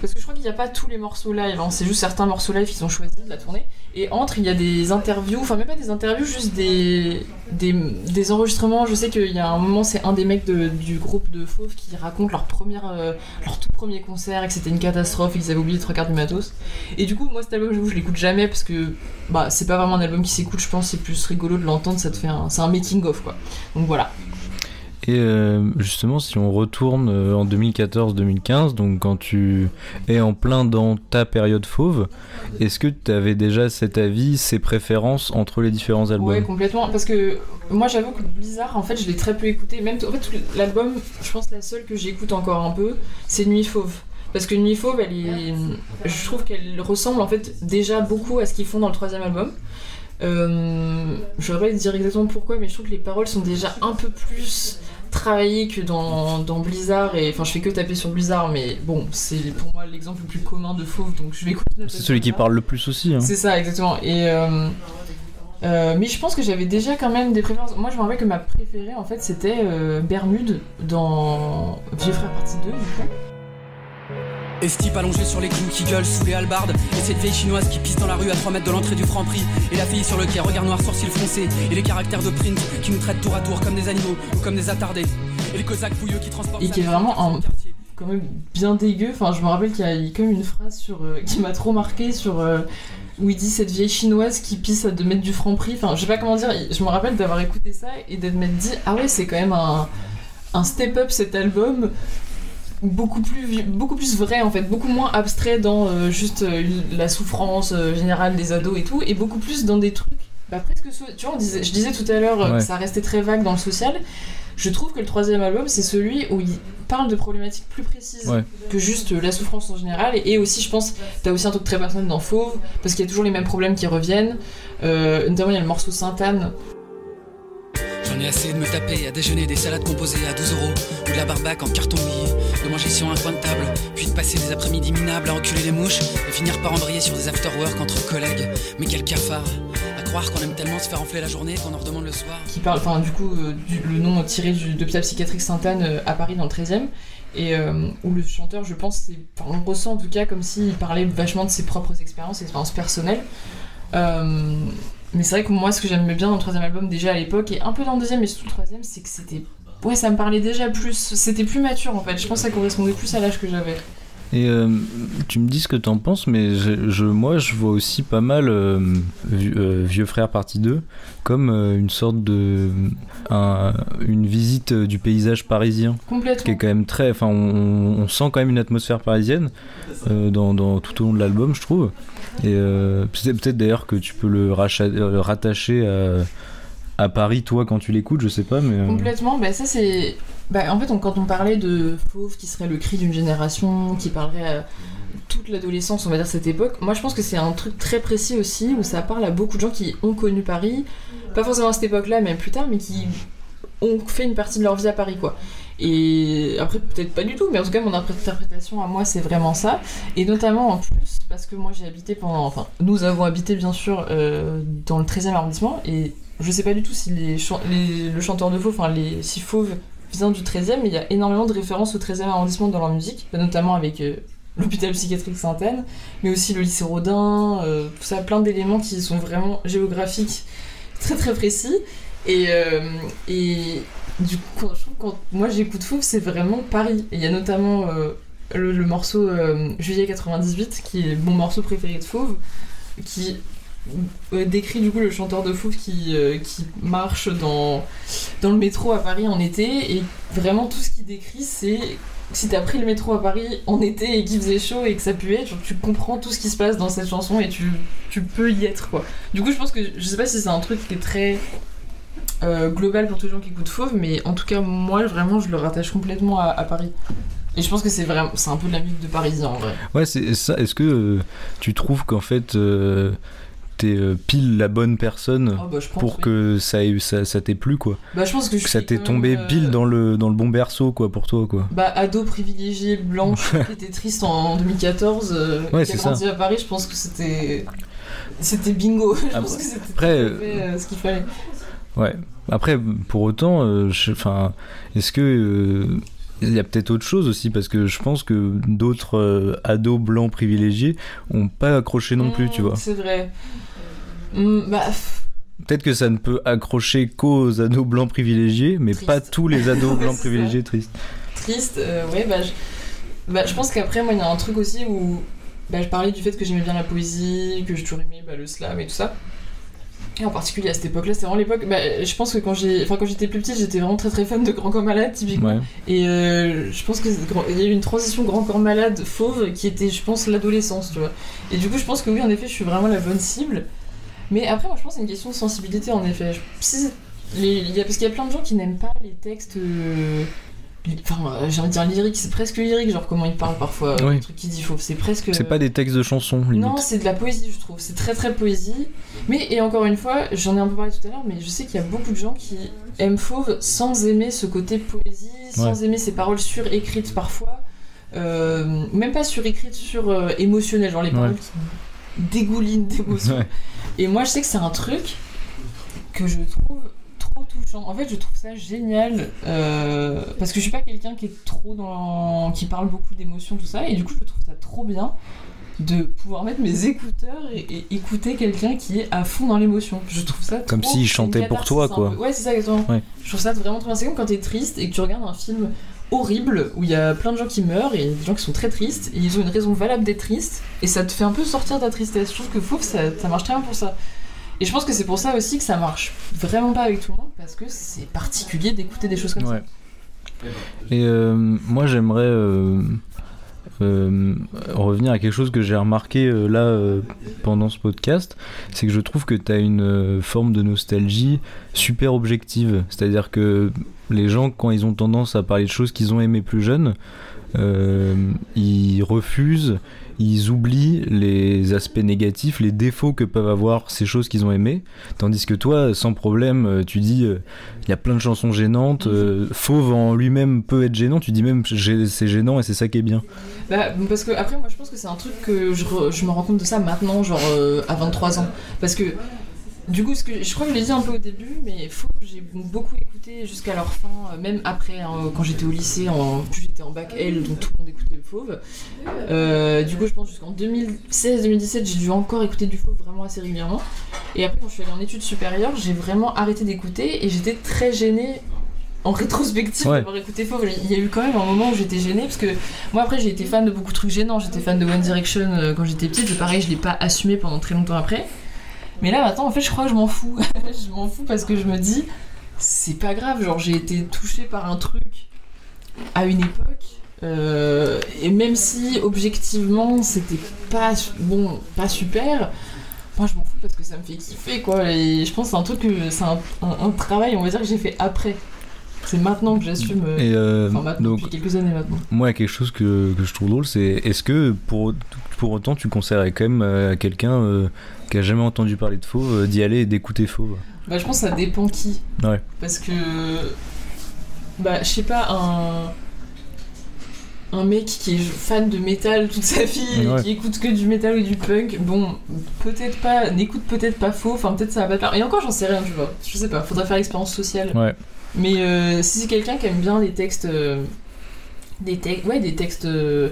parce que je crois qu'il n'y a pas tous les morceaux live, hein, c'est juste certains morceaux live qu'ils ont choisis de la tournée. Et entre, il y a des interviews, enfin même pas des interviews, juste des, des, des enregistrements. Je sais qu'il y a un moment, c'est un des mecs de- du groupe de Fauve qui raconte leur, première, leur tout premier concert et que c'était une catastrophe qu'ils avaient oublié trois quarts du matos. Et du coup, moi cet album, je l'écoute jamais parce que bah, c'est pas vraiment un album qui s'écoute, je pense, c'est plus rigolo de l'entendre, ça te fait un, c'est un making of quoi. Donc voilà. Et euh, justement, si on retourne euh, en 2014-2015, donc quand tu es en plein dans ta période fauve, est-ce que tu avais déjà cet avis, ces préférences entre les différents albums? Ouais, complètement. Parce que moi, j'avoue que Blizzard, en fait, je l'ai très peu écouté. Même, en fait, l'album, je pense la seule que j'écoute encore un peu, c'est Nuit Fauve. Parce que Nuit Fauve, elle est, je trouve qu'elle ressemble en fait déjà beaucoup à ce qu'ils font dans le troisième album. Euh, je vais pas dire exactement pourquoi, mais je trouve que les paroles sont déjà un peu plus travaillées que dans, dans Blizzard. Et enfin, je fais que taper sur Blizzard, mais bon, c'est pour moi l'exemple le plus commun de Fauve, donc je vais continuer. C'est celui qui parle le plus aussi. Hein. C'est ça, exactement. Et euh, euh, mais je pense que j'avais déjà quand même des préférences. Moi, je me rappelle que ma préférée, en fait, c'était euh, Bermude dans Vieux Frère partie 2, du coup. Estip allongé sur les clous qui gueule sous les halbardes Et cette vieille chinoise qui pisse dans la rue à 3 mètres de l'entrée du franc prix Et la fille sur le quai, regard noir, sourcils froncés Et les caractères de print qui nous traitent tour à tour comme des animaux ou comme des attardés Et les cosaques pouilleux qui transportent Et qui est vraiment en-. Quand même bien dégueu. Enfin, je me rappelle qu'il y a quand même une phrase sur, euh, qui m'a trop marqué sur. euh, où il dit cette vieille chinoise qui pisse à 2 mètres du franc prix. Enfin, je sais pas comment dire. Je me rappelle d'avoir écouté ça et d'être m'être dit Ah ouais, c'est quand même un, un step-up cet album. Beaucoup plus, beaucoup plus vrai en fait, beaucoup moins abstrait dans euh, juste euh, la souffrance euh, générale des ados et tout, et beaucoup plus dans des trucs bah, presque. so- Tu vois, on disait, je disais tout à l'heure Ouais. que ça restait très vague dans le social. Je trouve que le troisième album, c'est celui où il parle de problématiques plus précises Ouais. que juste la souffrance en général. Et, et aussi, je pense, t'as aussi un truc très personnel dans Fauve, parce qu'il y a toujours les mêmes problèmes qui reviennent. Notamment, il y a le morceau Sainte-Anne. J'en ai assez de me taper à déjeuner des salades composées à 12 euros ou de la barbac en carton mouillé, de manger sur un coin de table, puis de passer des après-midi minables à enculer les mouches et finir par embrayer sur des after-work entre collègues. Mais quel cafard à croire qu'on aime tellement se faire enfler la journée qu'on en redemande le soir. qui parle, enfin du coup, euh, le nom tiré de l'hôpital psychiatrique Sainte-Anne euh, à Paris dans le 13e, et euh, où le chanteur, je pense, on ressent en tout cas comme s'il parlait vachement de ses propres expériences, expériences personnelles. Euh, mais c'est vrai que moi, ce que j'aimais bien dans le troisième album, déjà à l'époque, et un peu dans le deuxième, mais surtout le troisième, c'est que c'était. Ouais, ça me parlait déjà plus. C'était plus mature en fait. Je pense que ça correspondait plus à l'âge que j'avais. Et euh, tu me dis ce que t'en penses, mais je, je- moi je vois aussi pas mal euh, euh, Vieux Frère partie 2 comme euh, une sorte de. un- une visite euh, du paysage parisien qui Complètement. est quand même très. Enfin, on, on sent quand même une atmosphère parisienne euh, dans, dans- tout au long de l'album, je trouve. Et euh, c'est peut-être d'ailleurs que tu peux le, euh, le rattacher à, à Paris, toi, quand tu l'écoutes, je sais pas, mais. euh, Complètement, bah ça c'est. Bah, en fait, quand on parlait de Fauve qui serait le cri d'une génération, qui parlerait à toute l'adolescence, on va dire cette époque, moi je pense que c'est un truc très précis aussi où ça parle à beaucoup de gens qui ont connu Paris, pas forcément à cette époque-là, mais plus tard, mais qui ont fait une partie de leur vie à Paris quoi. Et après, peut-être pas du tout, mais en tout cas, mon interprétation à moi, c'est vraiment ça. Et notamment en plus, parce que moi j'ai habité pendant. Enfin, nous avons habité bien sûr euh, dans le 13e arrondissement, et je sais pas du tout si le chanteur de Fauve, enfin, les, si Fauve vient du 13e, mais il y a énormément de références au 13e arrondissement dans leur musique, notamment avec euh, l'hôpital psychiatrique Sainte-Anne, mais aussi le lycée Rodin, euh, tout ça, plein d'éléments qui sont vraiment géographiques, très très précis. Et, euh, du coup, quand- quand moi j'écoute Fauve, c'est vraiment Paris. Et il y a notamment le, le morceau Juillet 98, qui est mon morceau préféré de Fauve, qui décrit du coup le chanteur de Fauve qui, euh, qui marche dans, dans le métro à Paris en été. Et vraiment tout ce qu'il décrit, c'est si t'as pris le métro à Paris en été et qu'il faisait chaud et que ça puait, tu comprends tout ce qui se passe dans cette chanson et tu, tu peux y être quoi. Du coup, je pense que je sais pas si c'est un truc qui est très euh, global pour tous les gens qui écoutent Fauve, mais en tout cas, moi vraiment, je le rattache complètement à, Paris. Et je pense que c'est vraiment, c'est un peu de la musique de Parisien en vrai. Ouais, c'est ça. Est-ce que euh, tu trouves qu'en fait, t'es euh, pile la bonne personne Oh, bah, pense, pour que ça, ait- ça, ça t'ait plu, quoi Bah, je pense que je Que ça quand tombé même, euh, pile dans le, dans le bon berceau, quoi, pour toi, quoi Bah, ado privilégié, blanche, qui était triste en, en 2014, euh, Ouais, qui a grandi à Paris, je pense que c'était. C'était bingo. je pense Après- que c'était après, tout à fait, euh, ce qu'il fallait. Ouais. Après, pour autant, enfin, est-ce que il y a peut-être autre chose aussi? Parce que je pense que d'autres euh, ados blancs privilégiés ont pas accroché non plus, tu Mm, vois. C'est vrai. Mm, bah, pff, Peut-être que ça ne peut accrocher qu'aux ados blancs privilégiés, mais Triste. pas tous les ados blancs privilégiés tristes. triste, euh, ouais, bah je, bah, je pense qu'après, moi, il y a un truc aussi où bah, je parlais du fait que j'aimais bien la poésie, que j'ai toujours aimé bah, le slam et tout ça. Et en particulier à cette époque-là, c'est vraiment l'époque. Bah, je pense que quand j'ai, enfin quand j'étais plus petite, j'étais vraiment très très fan de Grand Corps Malade typiquement. Ouais. Et euh, je pense qu'il y a eu une transition Grand Corps Malade fauve qui était, je pense, l'adolescence, tu vois. Et du coup, je pense que oui, en effet, je suis vraiment la bonne cible. Mais après, moi, je pense que c'est une question de sensibilité, en effet. Je- les- il y a, parce qu'il y a plein de gens qui n'aiment pas les textes. euh, Enfin, euh, j'ai envie de dire lyrique, c'est presque lyrique, genre comment ils parlent parfois, Oui. le truc disent fauve. C'est presque. C'est pas des textes de chansons, limite. Non, c'est de la poésie, je trouve. C'est très très poésie. Mais, et encore une fois, j'en ai un peu parlé tout à l'heure, mais je sais qu'il y a beaucoup de gens qui aiment Fauve sans aimer ce côté poésie, sans aimer ses paroles surécrites parfois. Euh, même pas surécrites, sur euh, émotionnelles, genre les Ouais. paroles qui dégoulinent d'émotions. Ouais. Et moi, je sais que c'est un truc que je trouve trop touchant. En fait, je trouve ça génial euh, parce que je suis pas quelqu'un qui est trop dans. qui parle beaucoup d'émotions, tout ça, et du coup, je trouve ça trop bien de pouvoir mettre mes écouteurs et, et écouter quelqu'un qui est à fond dans l'émotion. Je trouve ça Comme s'il chantait pour toi, quoi. peu. Ouais, c'est ça, exactement. Ouais. Je trouve ça vraiment trop bien. C'est comme quand t'es triste et que tu regardes un film horrible où il y a plein de gens qui meurent et des gens qui sont très tristes et ils ont une raison valable d'être tristes et ça te fait un peu sortir de ta tristesse. Je trouve que ça, ça marche très bien pour ça. Et je pense que c'est pour ça aussi que ça marche vraiment pas avec tout le monde parce que c'est particulier d'écouter des choses comme Ouais. Et euh, moi, j'aimerais euh, euh, revenir à quelque chose que j'ai remarqué là pendant ce podcast, c'est que je trouve que tu as une forme de nostalgie super objective. C'est-à-dire que les gens, quand ils ont tendance à parler de choses qu'ils ont aimées plus jeunes, euh, ils refusent, ils oublient les aspects négatifs, les défauts que peuvent avoir ces choses qu'ils ont aimées. Tandis que toi, sans problème, euh, tu dis euh, il y a plein de chansons gênantes. euh, Fauve en lui-même peut être gênant. Tu dis même c'est gênant et c'est ça qui est bien. Bah, parce que après, moi, je pense que c'est un truc que je, je me rends compte de ça maintenant, genre à 23 ans. Parce que du coup, ce que, je crois que je l'ai dit un peu au début, mais Faux, j'ai beaucoup écouté jusqu'à leur fin, euh, même après, hein, quand j'étais au lycée, en plus j'étais en bac L, donc tout le monde écoutait le Fauve. Euh, du coup, je pense jusqu'en 2016-2017, j'ai dû encore écouter du Fauve vraiment assez régulièrement. Et après, quand je suis allée en études supérieures, j'ai vraiment arrêté d'écouter et j'étais très gênée en rétrospective Ouais. d'avoir écouté Fauve. Il y a eu quand même un moment où j'étais gênée parce que moi après j'ai été fan de beaucoup de trucs gênants. J'étais fan de One Direction euh, quand j'étais petite et pareil je l'ai pas assumé pendant très longtemps après. Mais là maintenant en fait je crois que je m'en fous. je m'en fous parce que je me dis c'est pas grave. Genre j'ai été touchée par un truc à une époque. euh, et même si objectivement c'était pas bon pas super moi je m'en fous parce que ça me fait kiffer quoi et je pense que c'est un truc que c'est un, un- un travail on va dire que j'ai fait après c'est maintenant que j'assume euh, Et euh, enfin maintenant donc, depuis quelques années maintenant moi, il y a quelque chose que, que je trouve drôle, c'est est-ce que pour, pour autant tu conseillerais quand même à quelqu'un euh, qui a jamais entendu parler de Fauve euh, d'y aller et d'écouter Fauve bah je pense que ça dépend qui Ouais. parce que bah je sais pas un un mec qui est fan de métal toute sa vie Ouais. qui écoute que du métal ou du punk bon peut-être pas n'écoute peut-être pas faux enfin peut-être ça va pas te plaire et encore j'en sais rien tu vois je sais pas faudrait faire l'expérience sociale Ouais. Mais euh, si c'est quelqu'un qui aime bien les textes. euh, des textes. Ouais, des textes. euh,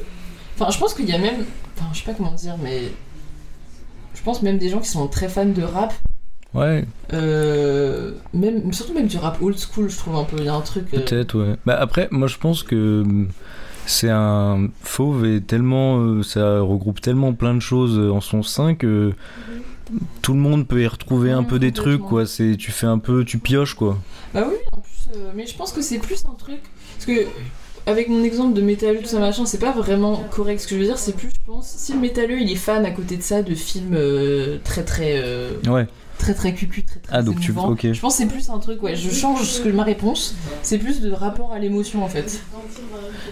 Enfin, je pense qu'il y a même. Enfin, je sais pas comment dire, mais. Je pense même des gens qui sont très fans de rap. Ouais, euh, même, surtout même du rap old school, je trouve un peu. Il y a un truc. euh, peut-être, ouais. Bah après, moi je pense que hum, c'est un Fauve est tellement. euh, ça regroupe tellement plein de choses en son sein que tout le monde peut y retrouver un peu des trucs, quoi. C'est, tu fais un peu. Tu pioches, quoi. Bah oui, en plus. mais je pense que c'est plus un truc. Parce que. Avec mon exemple de métalleux, tout ça machin, c'est pas vraiment correct. Ce que je veux dire, c'est plus, je pense, si le métalleux il est fan à côté de ça de films euh, très très euh, Ouais. très très cucu, très très Ah, donc tu- émouvant. ok. Je pense que c'est plus un truc, ouais, je change ce que ma réponse, c'est plus de rapport à l'émotion en fait.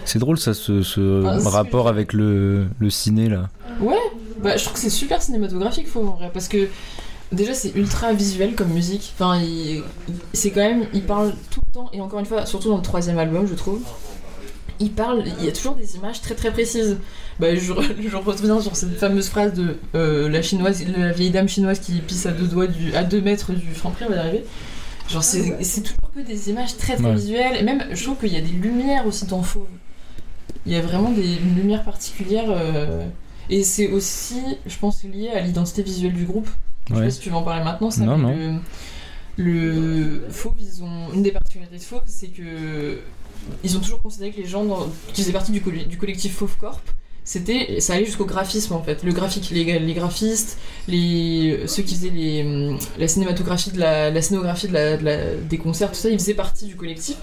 C'est drôle, ça, ce, Ah, rapport avec le, le ciné, là. Ouais, bah je trouve que c'est super cinématographique, faut en vrai, parce que déjà c'est ultra visuel comme musique. Enfin, c'est quand même, il parle tout le temps, et encore une fois, surtout dans le troisième album, je trouve. Il parle, il y a toujours des images très très précises. Bah, je, je reviens sur cette fameuse phrase de euh, la chinoise, la vieille dame chinoise qui pisse à deux doigts du, à deux mètres du Franprix, on va y arriver. Genre c'est c'est toujours que des images très très Ouais. visuelles, et même je trouve qu'il y a des lumières aussi dans Fauve. Il y a vraiment des une lumière particulière. euh, et c'est aussi, je pense, lié à l'identité visuelle du groupe. Je sais Ouais. pas si tu veux en parler maintenant, ça. Non, mais non. Le, le Fauve, ils ont une des particularités de Fauve, c'est que ils ont toujours considéré que les gens qui faisaient partie du, coll- du collectif Fauve Corp, c'était, ça allait jusqu'au graphisme en fait. Le graphique, les, graphistes, ceux qui faisaient la cinématographie, la, scénographie de la- de la- des concerts, tout ça, ils faisaient partie du collectif.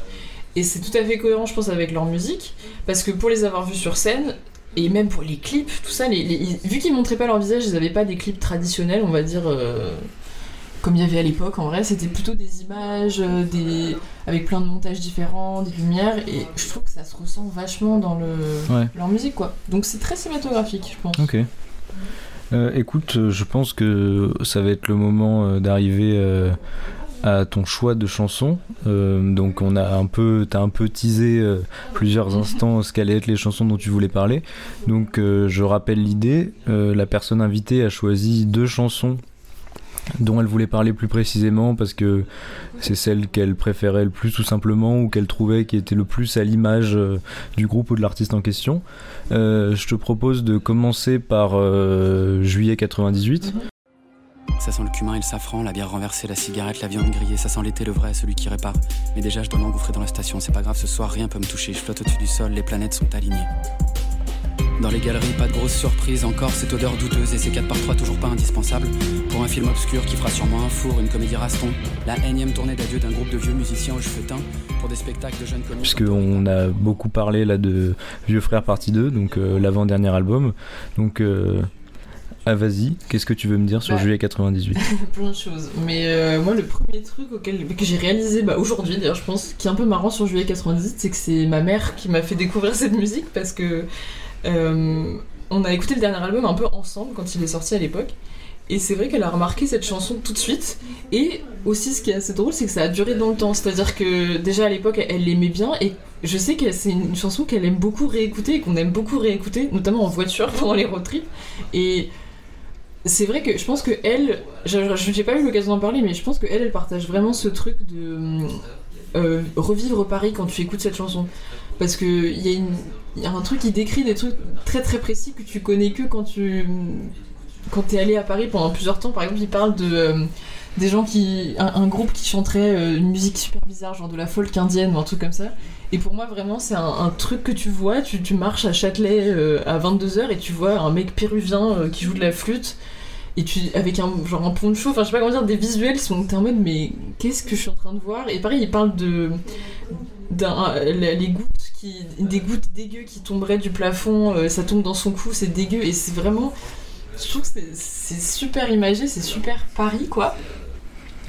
Et c'est tout à fait cohérent, je pense, avec leur musique, parce que pour les avoir vus sur scène, et même pour les clips, tout ça, les, vu qu'ils montraient pas leur visage, ils n'avaient pas des clips traditionnels, on va dire, euh, comme il y avait à l'époque. En vrai, c'était plutôt des images, euh, des avec plein de montages différents, des lumières, et je trouve que ça se ressent vachement dans le Ouais. leur musique, quoi. Donc c'est très cinématographique, je pense. Ok. Euh, écoute, euh, je pense que ça va être le moment d'arriver à ton choix de chanson. Euh, donc on a un peu, t'as un peu teasé euh, plusieurs instants ce qu'allaient être les chansons dont tu voulais parler. Donc euh, je rappelle l'idée. La personne invitée a choisi deux chansons dont elle voulait parler plus précisément parce que c'est celle qu'elle préférait le plus tout simplement ou qu'elle trouvait qui était le plus à l'image euh, du groupe ou de l'artiste en question. Euh, je te propose de commencer par euh, juillet 98. Ça sent le cumin et le safran, la bière renversée, la cigarette, la viande grillée. Ça sent l'été, le vrai, celui qui répare. Mais déjà, je dois m'engouffrer dans la station. C'est pas grave, ce soir, rien peut me toucher. Je flotte au-dessus du sol, les planètes sont alignées. Dans les galeries, pas de grosse surprise. Encore cette odeur douteuse et ces 4 par 3 toujours pas indispensables. Pour un film obscur qui fera sûrement un four, une comédie raston. La énième tournée d'adieu d'un groupe de vieux musiciens aux cheveux teints. Pour des spectacles de jeunes connus. Puisqu'on a beaucoup parlé là de Vieux Frère partie 2, donc euh, l'avant-dernier album. Donc, euh, ah vas-y, qu'est-ce que tu veux me dire sur Bah. juillet 98 Plein de choses. Mais euh, moi, le premier truc auquel, que j'ai réalisé bah, aujourd'hui, d'ailleurs, je pense, qui est un peu marrant sur Juillet 98, c'est que c'est ma mère qui m'a fait découvrir cette musique parce que on a écouté le dernier album un peu ensemble quand il est sorti à l'époque. Et c'est vrai qu'elle a remarqué cette chanson tout de suite. Et aussi, ce qui est assez drôle, c'est que ça a duré dans le temps. C'est-à-dire que déjà à l'époque, elle l'aimait bien. Et je sais que c'est une chanson qu'elle aime beaucoup réécouter et qu'on aime beaucoup réécouter, notamment en voiture pendant les road trips. Et c'est vrai que je pense que elle, je j'ai pas eu l'occasion d'en parler, mais je pense que elle, elle partage vraiment ce truc de euh, revivre Paris quand tu écoutes cette chanson. Parce que il y, a une- il y a un truc qui décrit des trucs très très précis que tu connais que quand tu quand t'es allé à Paris pendant plusieurs temps. Par exemple, il parle de euh, des gens qui un, groupe qui chanterait euh, une musique super bizarre, genre de la folk indienne ou un truc comme ça. Et pour moi, vraiment, c'est un, truc que tu vois. Tu, marches à Châtelet euh, à 22h et tu vois un mec péruvien qui joue de la flûte. Et tu, avec un genre un poncho, enfin je sais pas comment dire, des visuels sont t'es en mode mais qu'est-ce que je suis en train de voir? Et pareil, il parle de d'un les gouttes qui des gouttes dégueu qui tomberaient du plafond, euh, ça tombe dans son cou, c'est dégueu et c'est vraiment je trouve que c'est- super imagé, c'est super Paris quoi.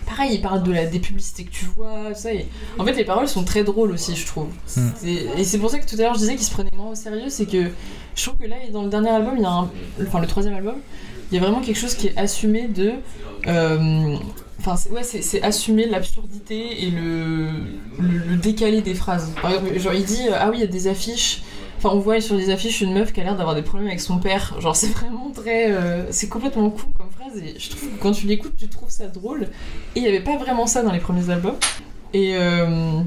Pareil, il parle de la, des publicités que tu vois, tout ça. Et... En fait, les paroles sont très drôles aussi, je trouve. Mm. C'est- Et c'est pour ça que tout à l'heure je disais qu'il se prenait moins au sérieux, c'est que je trouve que là, dans le dernier album, il y a un... enfin le troisième album, il y a vraiment quelque chose qui est assumé de. euh, Enfin, ouais, c'est assumer l'absurdité et le, le, décalé des phrases. Genre, il dit euh, Ah oui, il y a des affiches. Enfin, on voit sur des affiches une meuf qui a l'air d'avoir des problèmes avec son père. Genre, c'est vraiment très. euh, c'est complètement cool comme phrase. Et je trouve que quand tu l'écoutes, tu trouves ça drôle. Et il n'y avait pas vraiment ça dans les premiers albums. Et, euh,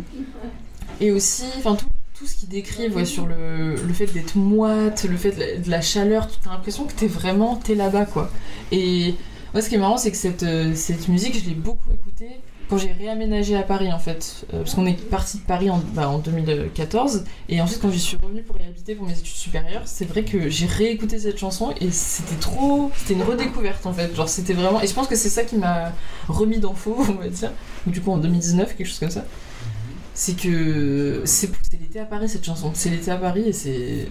et aussi, enfin, tout, tout ce qu'ils décrivent ouais, sur le, le fait d'être moite, le fait de la, de la chaleur, tu as l'impression que t'es vraiment t'es là-bas, quoi. Et moi, ce qui est marrant, c'est que cette, euh, cette musique, je l'ai beaucoup écoutée quand j'ai réaménagé à Paris, en fait. Euh, parce qu'on est parti de Paris en, bah, en 2014. Et ensuite, quand j'y suis revenue pour y habiter pour mes études supérieures, c'est vrai que j'ai réécouté cette chanson et c'était trop. C'était une redécouverte, en fait. Genre, c'était vraiment. Et je pense que c'est ça qui m'a remis dans faux, on va dire. Du coup, en 2019, quelque chose comme ça. C'est que c'est l'été à Paris cette chanson. C'est l'été à Paris et c'est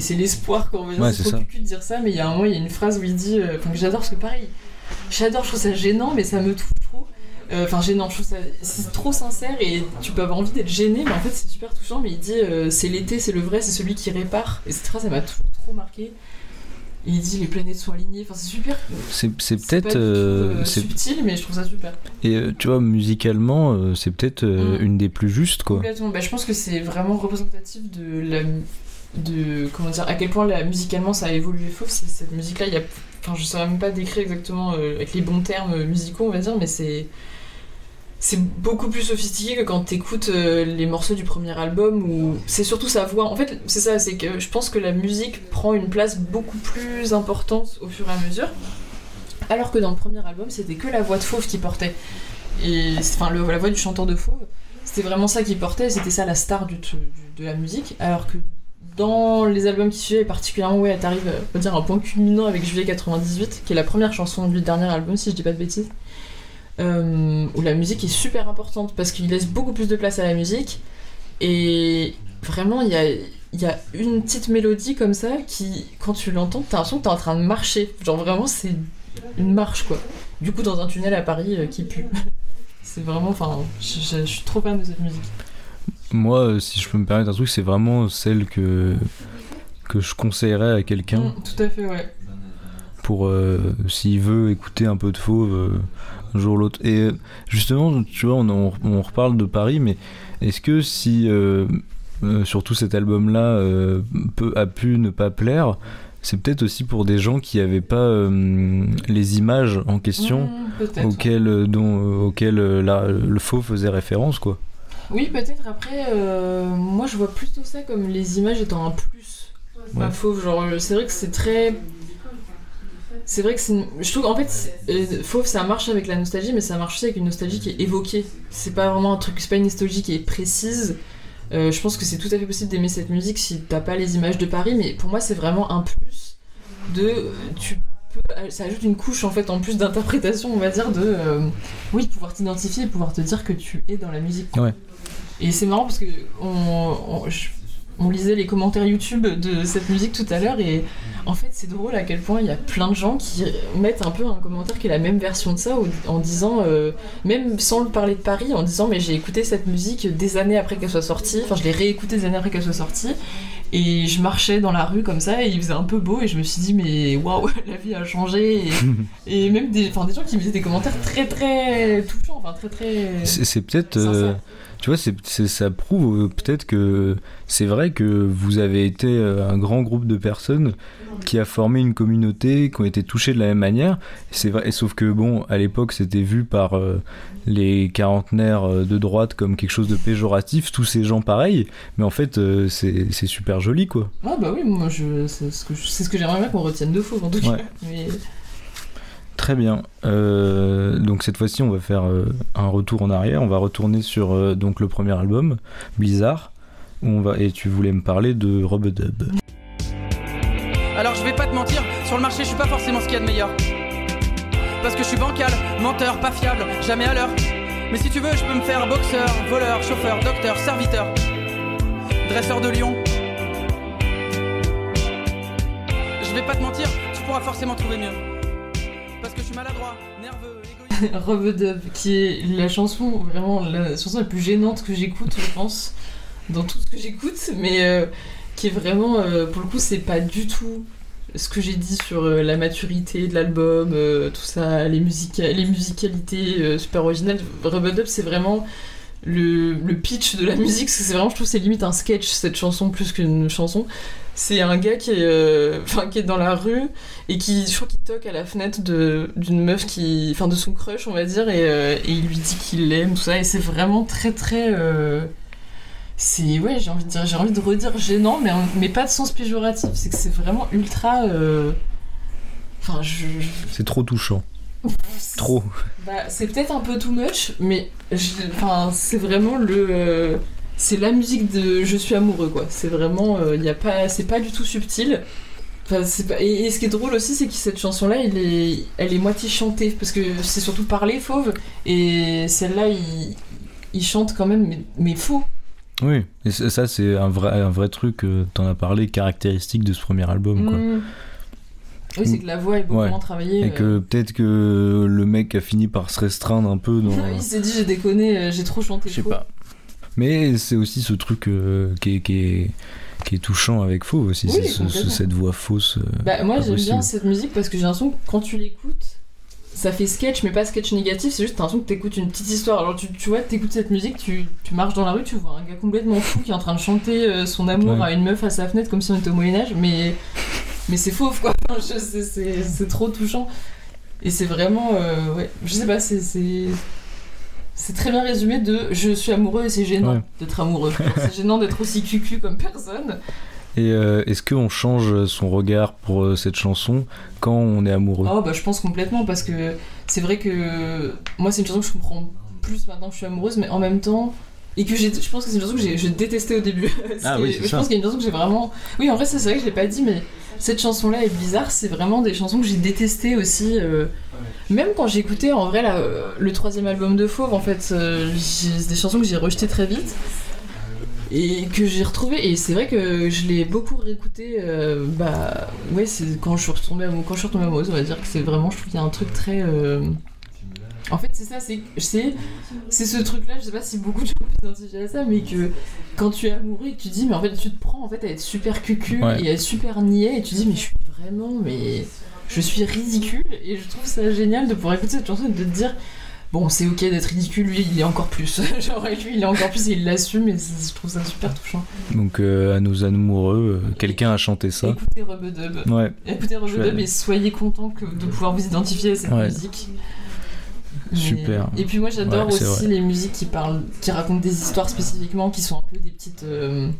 c'est- l'espoir qu'on dire. Ouais, c'est trop cucu de dire ça, mais il y a un moment, il y a une phrase où il dit. euh, Enfin, que j'adore parce que pareil, j'adore, je trouve ça gênant, mais ça me touche trop. Euh, Enfin, gênant, je trouve ça. C'est trop sincère et tu peux avoir envie d'être gêné, mais en fait, c'est super touchant. Mais il dit euh, c'est l'été, c'est le vrai, c'est celui qui répare. Et cette phrase, ça m'a toujours trop marqué. Et il dit les planètes sont alignées. Enfin, c'est super. C'est peut-être. euh, euh, subtil, mais je trouve ça super. Et euh, tu vois, musicalement, c'est peut-être Mm. une des plus justes, quoi. Complètement. Bah, je pense que c'est vraiment représentatif de la de comment dire à quel point la, musicalement ça a évolué fauve cette musique là il y a enfin je saurais même pas décrire exactement euh, avec les bons termes musicaux on va dire mais c'est c'est beaucoup plus sophistiqué que quand t'écoutes euh, les morceaux du premier album où c'est surtout sa voix. En fait c'est ça c'est que je pense que la musique prend une place beaucoup plus importante au fur et à mesure. Alors que dans le premier album c'était que la voix de Fauve qui portait. Et enfin le- la voix du chanteur de Fauve c'était vraiment ça qui portait, c'était ça la star de la musique, alors que dans les albums qui suivaient, particulièrement, ouais, t'arrives, euh, on va dire, à un point culminant avec Juillet 98, qui est la première chanson du dernier album, si je dis pas de bêtises, euh, où la musique est super importante, parce qu'il laisse beaucoup plus de place à la musique, et vraiment, il y a, il y a une petite mélodie comme ça qui, quand tu l'entends, t'as l'impression que t'es en train de marcher. Genre vraiment, c'est une marche, quoi. Du coup, dans un tunnel à Paris euh, qui pue. C'est vraiment, enfin, je, je- je suis trop fan de cette musique. Moi, euh, si je peux me permettre un truc, c'est vraiment celle que, que je conseillerais à quelqu'un Mm, tout à fait, ouais. pour euh, s'il veut écouter un peu de fauve euh, un jour ou l'autre. Et euh, justement, tu vois, on, on reparle de Paris, mais est-ce que si euh, euh, surtout cet album-là euh, peut, a pu ne pas plaire, c'est peut-être aussi pour des gens qui n'avaient pas les images en question Mm, peut-être. auxquelles, dont, auxquelles la- le faux faisait référence, quoi. Oui, peut-être. Après, moi, je vois plutôt ça comme les images étant un plus. Ouais. Pas fauve. Genre, c'est vrai que c'est très. C'est vrai que c'est. une- Je trouve qu'en fait, euh, fauve, ça marche avec la nostalgie, mais ça marche aussi avec une nostalgie qui est évoquée. C'est pas vraiment un truc. C'est pas une nostalgie qui est précise. Euh, je pense que c'est tout à fait possible d'aimer cette musique si t'as pas les images de Paris, mais pour moi, c'est vraiment un plus de. Tu peux. Ça ajoute une couche en fait en plus d'interprétation, on va dire, de. euh, oui, pouvoir t'identifier et pouvoir te dire que tu es dans la musique. Ouais. Et c'est marrant parce que on, on, je- on lisait les commentaires YouTube de cette musique tout à l'heure et en fait c'est drôle à quel point il y a plein de gens qui mettent un peu un commentaire qui est la même version de ça en disant, euh, même sans le parler de Paris, en disant mais j'ai écouté cette musique des années après qu'elle soit sortie, enfin je l'ai réécoutée des années après qu'elle soit sortie Et je marchais dans la rue comme ça et il faisait un peu beau et je me suis dit mais waouh la vie a changé et, et même des, des gens qui me faisaient des commentaires très très touchants, enfin très très. C'est c'est peut-être. Tu vois, ça prouve euh, peut-être que c'est vrai que vous avez été euh, un grand groupe de personnes qui a formé une communauté, qui ont été touchées de la même manière. C'est vrai, et sauf que bon, à l'époque, c'était vu par euh, les quarantenaires de droite comme quelque chose de péjoratif, tous ces gens pareils. Mais en fait, euh, c'est, super joli, quoi. Ah bah oui, moi c'est ce que, ce j'aimerais bien qu'on retienne de faux en tout cas. Ouais. Mais Très bien. Euh, donc cette fois-ci, on va faire euh, un retour en arrière. On va retourner sur euh, le premier album, Blizzard. Où on va et tu voulais me parler de Robodub. Alors je vais pas te mentir, sur le marché je suis pas forcément ce qu'il y a de meilleur. Parce que je suis bancal, menteur, pas fiable, jamais à l'heure. Mais si tu veux, je peux me faire boxeur, voleur, chauffeur, docteur, serviteur, dresseur de lion. Je vais pas te mentir, tu pourras forcément trouver mieux. Maladroit, nerveux, égoïste. Qui est la chanson, vraiment la chanson la plus gênante que j'écoute, je pense, dans tout ce que j'écoute, mais euh, qui est vraiment, euh, pour le coup, c'est pas du tout ce que j'ai dit sur euh, la maturité de l'album, tout ça, les, musica- les musicalités super originales. Rub c'est vraiment le, le pitch de la musique, c'est vraiment, je trouve, c'est limite un sketch cette chanson plus qu'une chanson. C'est un gars qui est, euh, qui est dans la rue et qui, je crois qu'il toque à la fenêtre d'une meuf qui, enfin, de son crush, on va dire, et, euh, et il lui dit qu'il l'aime, tout ça, et c'est vraiment très très. euh, c'est ouais, j'ai envie de dire, j'ai envie de redire gênant, mais, mais pas de sens péjoratif. C'est que c'est vraiment ultra. euh, Enfin, je. C'est trop touchant. Trop. bah, c'est peut-être un peu too much, mais enfin, c'est vraiment le. Euh, c'est la musique de Je suis amoureux, quoi. C'est vraiment. euh, y a pas, c'est pas du tout subtil. Enfin, c'est pas- et, et ce qui est drôle aussi, c'est que cette chanson-là, elle est, elle est moitié chantée, parce que c'est surtout parlé fauve, et celle-là, il, il chante quand même, mais, mais faux. Oui. Et ça, ça, c'est un vrai, un vrai truc. euh, T'en as parlé, caractéristique de ce premier album, quoi. Mm. Oui, c'est que la voix est beaucoup Ouais. moins travaillée. Et euh. que peut-être que le mec a fini par se restreindre un peu dans. il s'est dit, j'ai déconné, euh, j'ai trop chanté Je sais pas. Mais c'est aussi ce truc euh, qui, est, qui, est, qui est touchant avec Fauve aussi, Oui, c'est ce- complètement. cette voix fausse. euh, Bah, moi j'aime bien cette musique parce que j'ai l'impression que quand tu l'écoutes, ça fait sketch, mais pas sketch négatif, c'est juste t'as l'impression que t'écoutes une petite histoire. Alors tu, tu vois, t'écoutes cette musique, tu, tu marches dans la rue, tu vois un gars complètement fou qui est en train de chanter euh, son amour Ouais. à une meuf à sa fenêtre comme si on était au Moyen-Âge, mais, mais c'est fauve quoi. C'est, c'est trop touchant. Et c'est vraiment. euh, ouais, je sais pas, c'est. C'est... Très bien résumé de je suis amoureux et c'est gênant Ouais. d'être amoureux. C'est gênant d'être aussi cucu comme personne. Et euh, est-ce qu'on change son regard pour euh, cette chanson quand on est amoureux? Oh bah je pense complètement parce que c'est vrai que moi c'est une chanson que je comprends plus maintenant que je suis amoureuse mais en même temps et que je pense que c'est une chanson que j'ai je détestais au début. Ah oui, je ça. pense qu'il y a une chanson que j'ai vraiment oui en vrai c'est vrai que je l'ai pas dit mais cette chanson là est bizarre c'est vraiment des chansons que j'ai détestées aussi euh, même quand écouté en vrai la- le troisième album de Fauve en fait euh, c'est des chansons que j'ai rejetées très vite et que j'ai retrouvé et c'est vrai que je l'ai beaucoup réécouté euh, bah ouais c'est quand je suis retombée amou- quand je suis retombée amoureuse on va dire que c'est vraiment je trouve qu'il y a un truc très euh, en fait c'est ça c'est c'est c'est ce truc là je sais pas si beaucoup de gens peuvent s'identifier à ça mais que quand tu es amoureux et que tu dis mais en fait tu te prends en fait à être super cucu Ouais. et à être super niais et tu dis mais je suis vraiment mais je suis ridicule et je trouve ça génial de pouvoir écouter cette chanson et de te dire Bon, c'est ok d'être ridicule, lui il est encore plus. Genre, lui il est encore plus et il l'assume et je trouve ça super touchant. Donc euh, à nos amoureux, euh, quelqu'un a chanté ça. Écoutez Rubedub. Ouais. Écoutez Rubedub et soyez contents que- de pouvoir vous identifier à cette Ouais. musique. Mais- Super. Et puis moi j'adore Ouais, aussi les musiques qui parlent, qui racontent des histoires spécifiquement, qui sont un peu des petites, euh,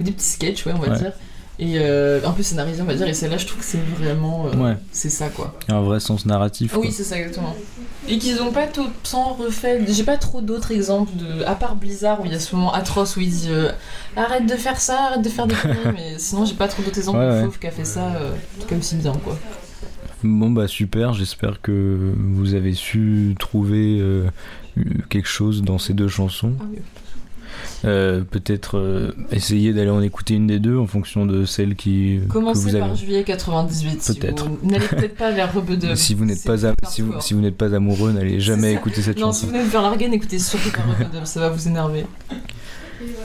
des petits sketchs, ouais, on va Ouais. dire. Et euh, un peu scénarisés, on va dire. Et celle-là, je trouve que c'est vraiment, euh, Ouais. c'est ça quoi. Un vrai sens narratif. Oui, c'est ça exactement. Et qu'ils ont pas tout tant refait. J'ai pas trop d'autres exemples de. À part Blizzard où il y a ce moment atroce où il dit euh, arrête de faire ça, arrête de faire des conneries. mais sinon, j'ai pas trop d'autres exemples Ouais, de ouais. Qui a fait ça, euh, cas aussi bien quoi. Bon bah super, j'espère que vous avez su trouver euh, quelque chose dans ces deux chansons. Ah oui. Euh, Peut-être euh, essayer d'aller en écouter une des deux en fonction de celle qui que Commencez vous par avez. juillet 98. si Peut-être. vous N'allez peut-être pas vers Rubedub. Si vous n'êtes pas am- si vous, si vous n'êtes pas amoureux, n'allez jamais écouter cette Non, si chanson. vous venez de faire larguer, n'écoutez surtout pas Rubedub, ça va vous énerver.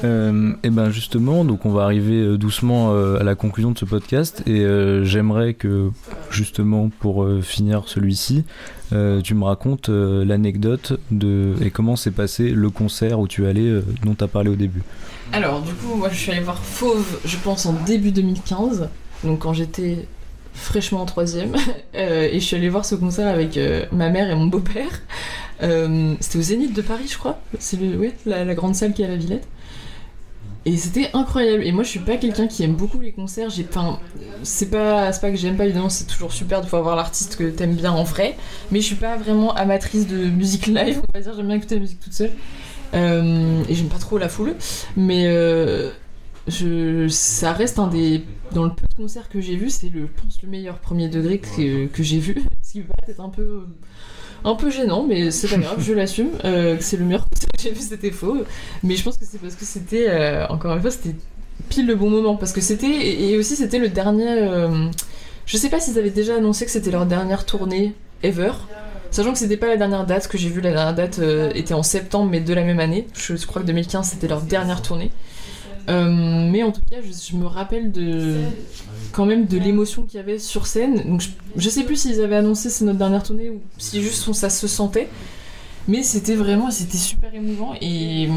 Euh, et ben justement, donc on va arriver euh, doucement euh, à la conclusion de ce podcast et j'aimerais que justement pour finir celui-ci, tu me racontes l'anecdote de et comment s'est passé le concert où tu euh, dont tu as parlé au début. Alors, du coup, moi je suis allée voir Fauve, je pense, en début 2015, donc quand j'étais fraîchement en troisième, et je suis allée voir ce concert avec ma mère et mon beau-père. Euh, c'était au Zénith de Paris, je crois. C'est la, grande salle qui est à la Villette. Et c'était incroyable. Et moi, je suis pas quelqu'un qui aime beaucoup les concerts. J'ai c'est pas, c'est pas que j'aime pas. Évidemment, c'est toujours super de pouvoir voir l'artiste que t'aimes bien en vrai. Mais je suis pas vraiment amatrice de musique live. On va dire, j'aime bien écouter la musique toute seule. Euh, et j'aime pas trop la foule. Mais euh, ça reste un des. Dans le peu de concerts que j'ai vu, c'est le, je pense, le meilleur premier degré que, que j'ai vu. Ce qui peut être un peu. Un peu gênant, mais c'est pas grave, je l'assume. euh, c'est le meilleur que j'ai vu, c'était faux. Mais je pense que c'est parce que c'était. euh, encore une fois, c'était pile le bon moment. Parce que c'était. Et, et aussi, c'était le dernier. euh, je sais pas s'ils avaient déjà annoncé que c'était leur dernière tournée ever. Sachant que c'était pas la dernière date que j'ai vue, la dernière date euh, était en septembre, mais de la même année. Je crois que 2015 c'était leur dernière tournée. Euh, mais en tout cas, je, me rappelle de quand même de l'émotion qu'il y avait sur scène. Donc je, je sais plus s'ils avaient annoncé c'est notre dernière tournée ou si juste on- ça se sentait. Mais c'était vraiment, c'était super émouvant et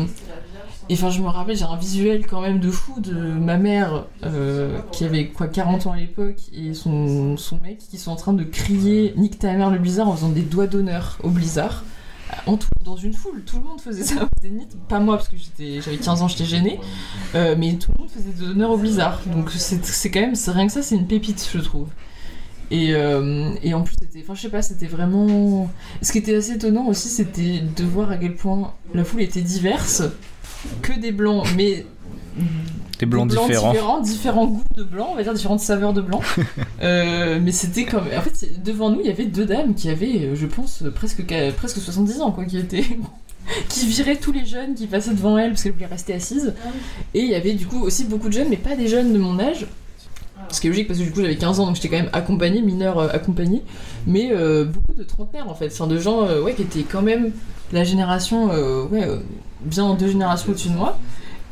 et enfin je me rappelle, j'ai un visuel quand même de fou de ma mère euh, qui avait quoi 40 ans à l'époque et son, son mec qui sont en train de crier Nique ta mère le blizzard en faisant des doigts d'honneur au blizzard. En tout, dans une foule, tout le monde faisait ça au pas moi parce que j'avais 15 ans, j'étais gênée, euh, mais tout le monde faisait des honneurs au blizzard. Donc c'est, quand même, rien que ça, c'est une pépite, je trouve. Et, euh, et en plus, c'était, enfin je sais pas, c'était vraiment. Ce qui était assez étonnant aussi, c'était de voir à quel point la foule était diverse, que des blancs, mais Des blancs des différents. différents, différents goûts de blanc, on va dire différentes saveurs de blanc. Euh, mais c'était comme, en fait, devant nous, il y avait deux dames qui avaient, euh, je pense, presque presque 70 ans, quoi, qui étaient qui viraient tous les jeunes qui passaient devant elles parce qu'elles voulaient rester assises. Et il y avait du coup aussi beaucoup de jeunes, mais pas des jeunes de mon âge. Ce qui est logique parce que du coup j'avais 15 ans donc j'étais quand même accompagnée, mineur euh, accompagnée, mais euh, beaucoup de trentenaires en fait, enfin de gens euh, ouais, qui étaient quand même la génération, euh, ouais, bien deux générations au-dessus de moi.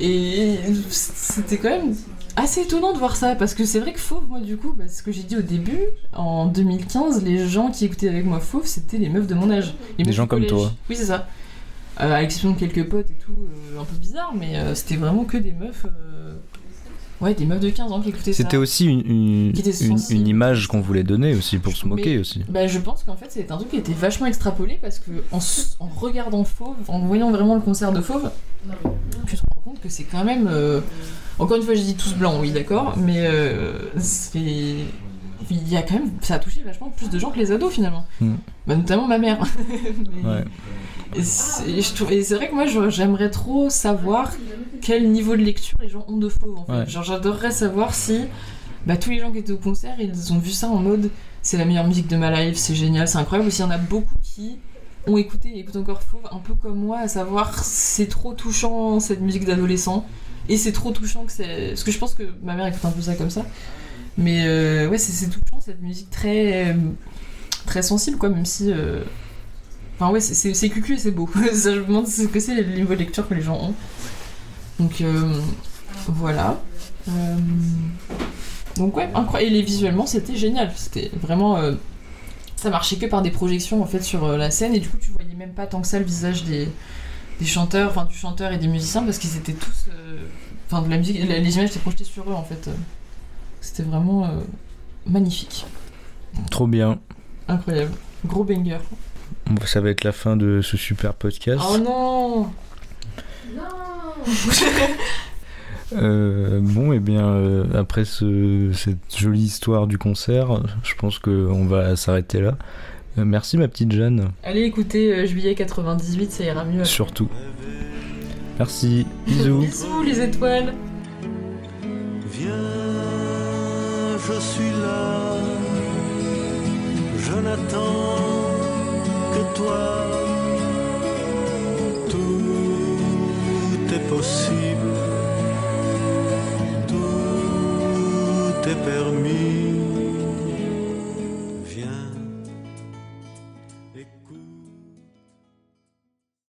Et c'était quand même assez étonnant de voir ça parce que c'est vrai que Fauve, moi du coup, bah, ce que j'ai dit au début, en 2015, les gens qui écoutaient avec moi Fauve, c'était les meufs de mon âge. Les Des gens comme toi. Oui, c'est ça. Euh, à l'exception de quelques potes et tout, euh, un peu bizarre, mais euh, c'était vraiment que des meufs. Ouais, des meufs de 15 ans qui écoutaient ça. C'était aussi une, image qu'on voulait donner aussi pour se moquer Mais- aussi. Bah, je pense qu'en fait, c'est un truc qui était vachement extrapolé parce que en regardant Fauve, en voyant vraiment le concert de Fauve, tu te rends compte que c'est quand même. euh, Encore une fois, j'ai dit tous blancs, oui, d'accord, mais euh, c'est. Il y a quand même. Ça a touché vachement plus de gens que les ados finalement. Hmm. Bah, notamment ma mère. Mais- Ouais. Et c'est vrai que moi, j'aimerais trop savoir quel niveau de lecture les gens ont de Fauve en fait. Ouais. Genre, j'adorerais savoir si bah, tous les gens qui étaient au concert, ils ont vu ça en mode c'est la meilleure musique de ma life, c'est génial, c'est incroyable. Ou s'il y en a beaucoup qui ont écouté et écoutent encore Fauve, un peu comme moi, à savoir c'est trop touchant cette musique d'adolescent. Et c'est trop touchant que c'est. Parce que je pense que ma mère écoute un peu ça comme ça. Mais euh, ouais, c'est touchant cette musique très. euh, très sensible quoi, même si. euh, Enfin ouais, c'est- cucu et c'est beau. ça, je me demande ce que c'est le niveau de lecture que les gens ont. Donc voilà. Donc ouais, incroyable. Et visuellement, c'était génial. C'était vraiment... ça marchait que par des projections en fait sur la scène et du coup tu voyais même pas tant que ça le visage des, des chanteurs, enfin du chanteur et des musiciens parce qu'ils étaient tous... Enfin de la musique, les images étaient projetées sur eux en fait. C'était vraiment euh, magnifique. Trop bien. Incroyable. Gros banger. Ça va être la fin de ce super podcast. Oh non Euh, bon, et bien, euh, après ce- cette jolie histoire du concert, je pense qu'on va s'arrêter là. Euh, merci, ma petite Jeanne, Allez écouter euh, Juillet 98, ça ira mieux. surtout. Merci, bisous. Bisous les étoiles Viens, je suis là, je n'attends que toi. Tout est possible, tout est permis.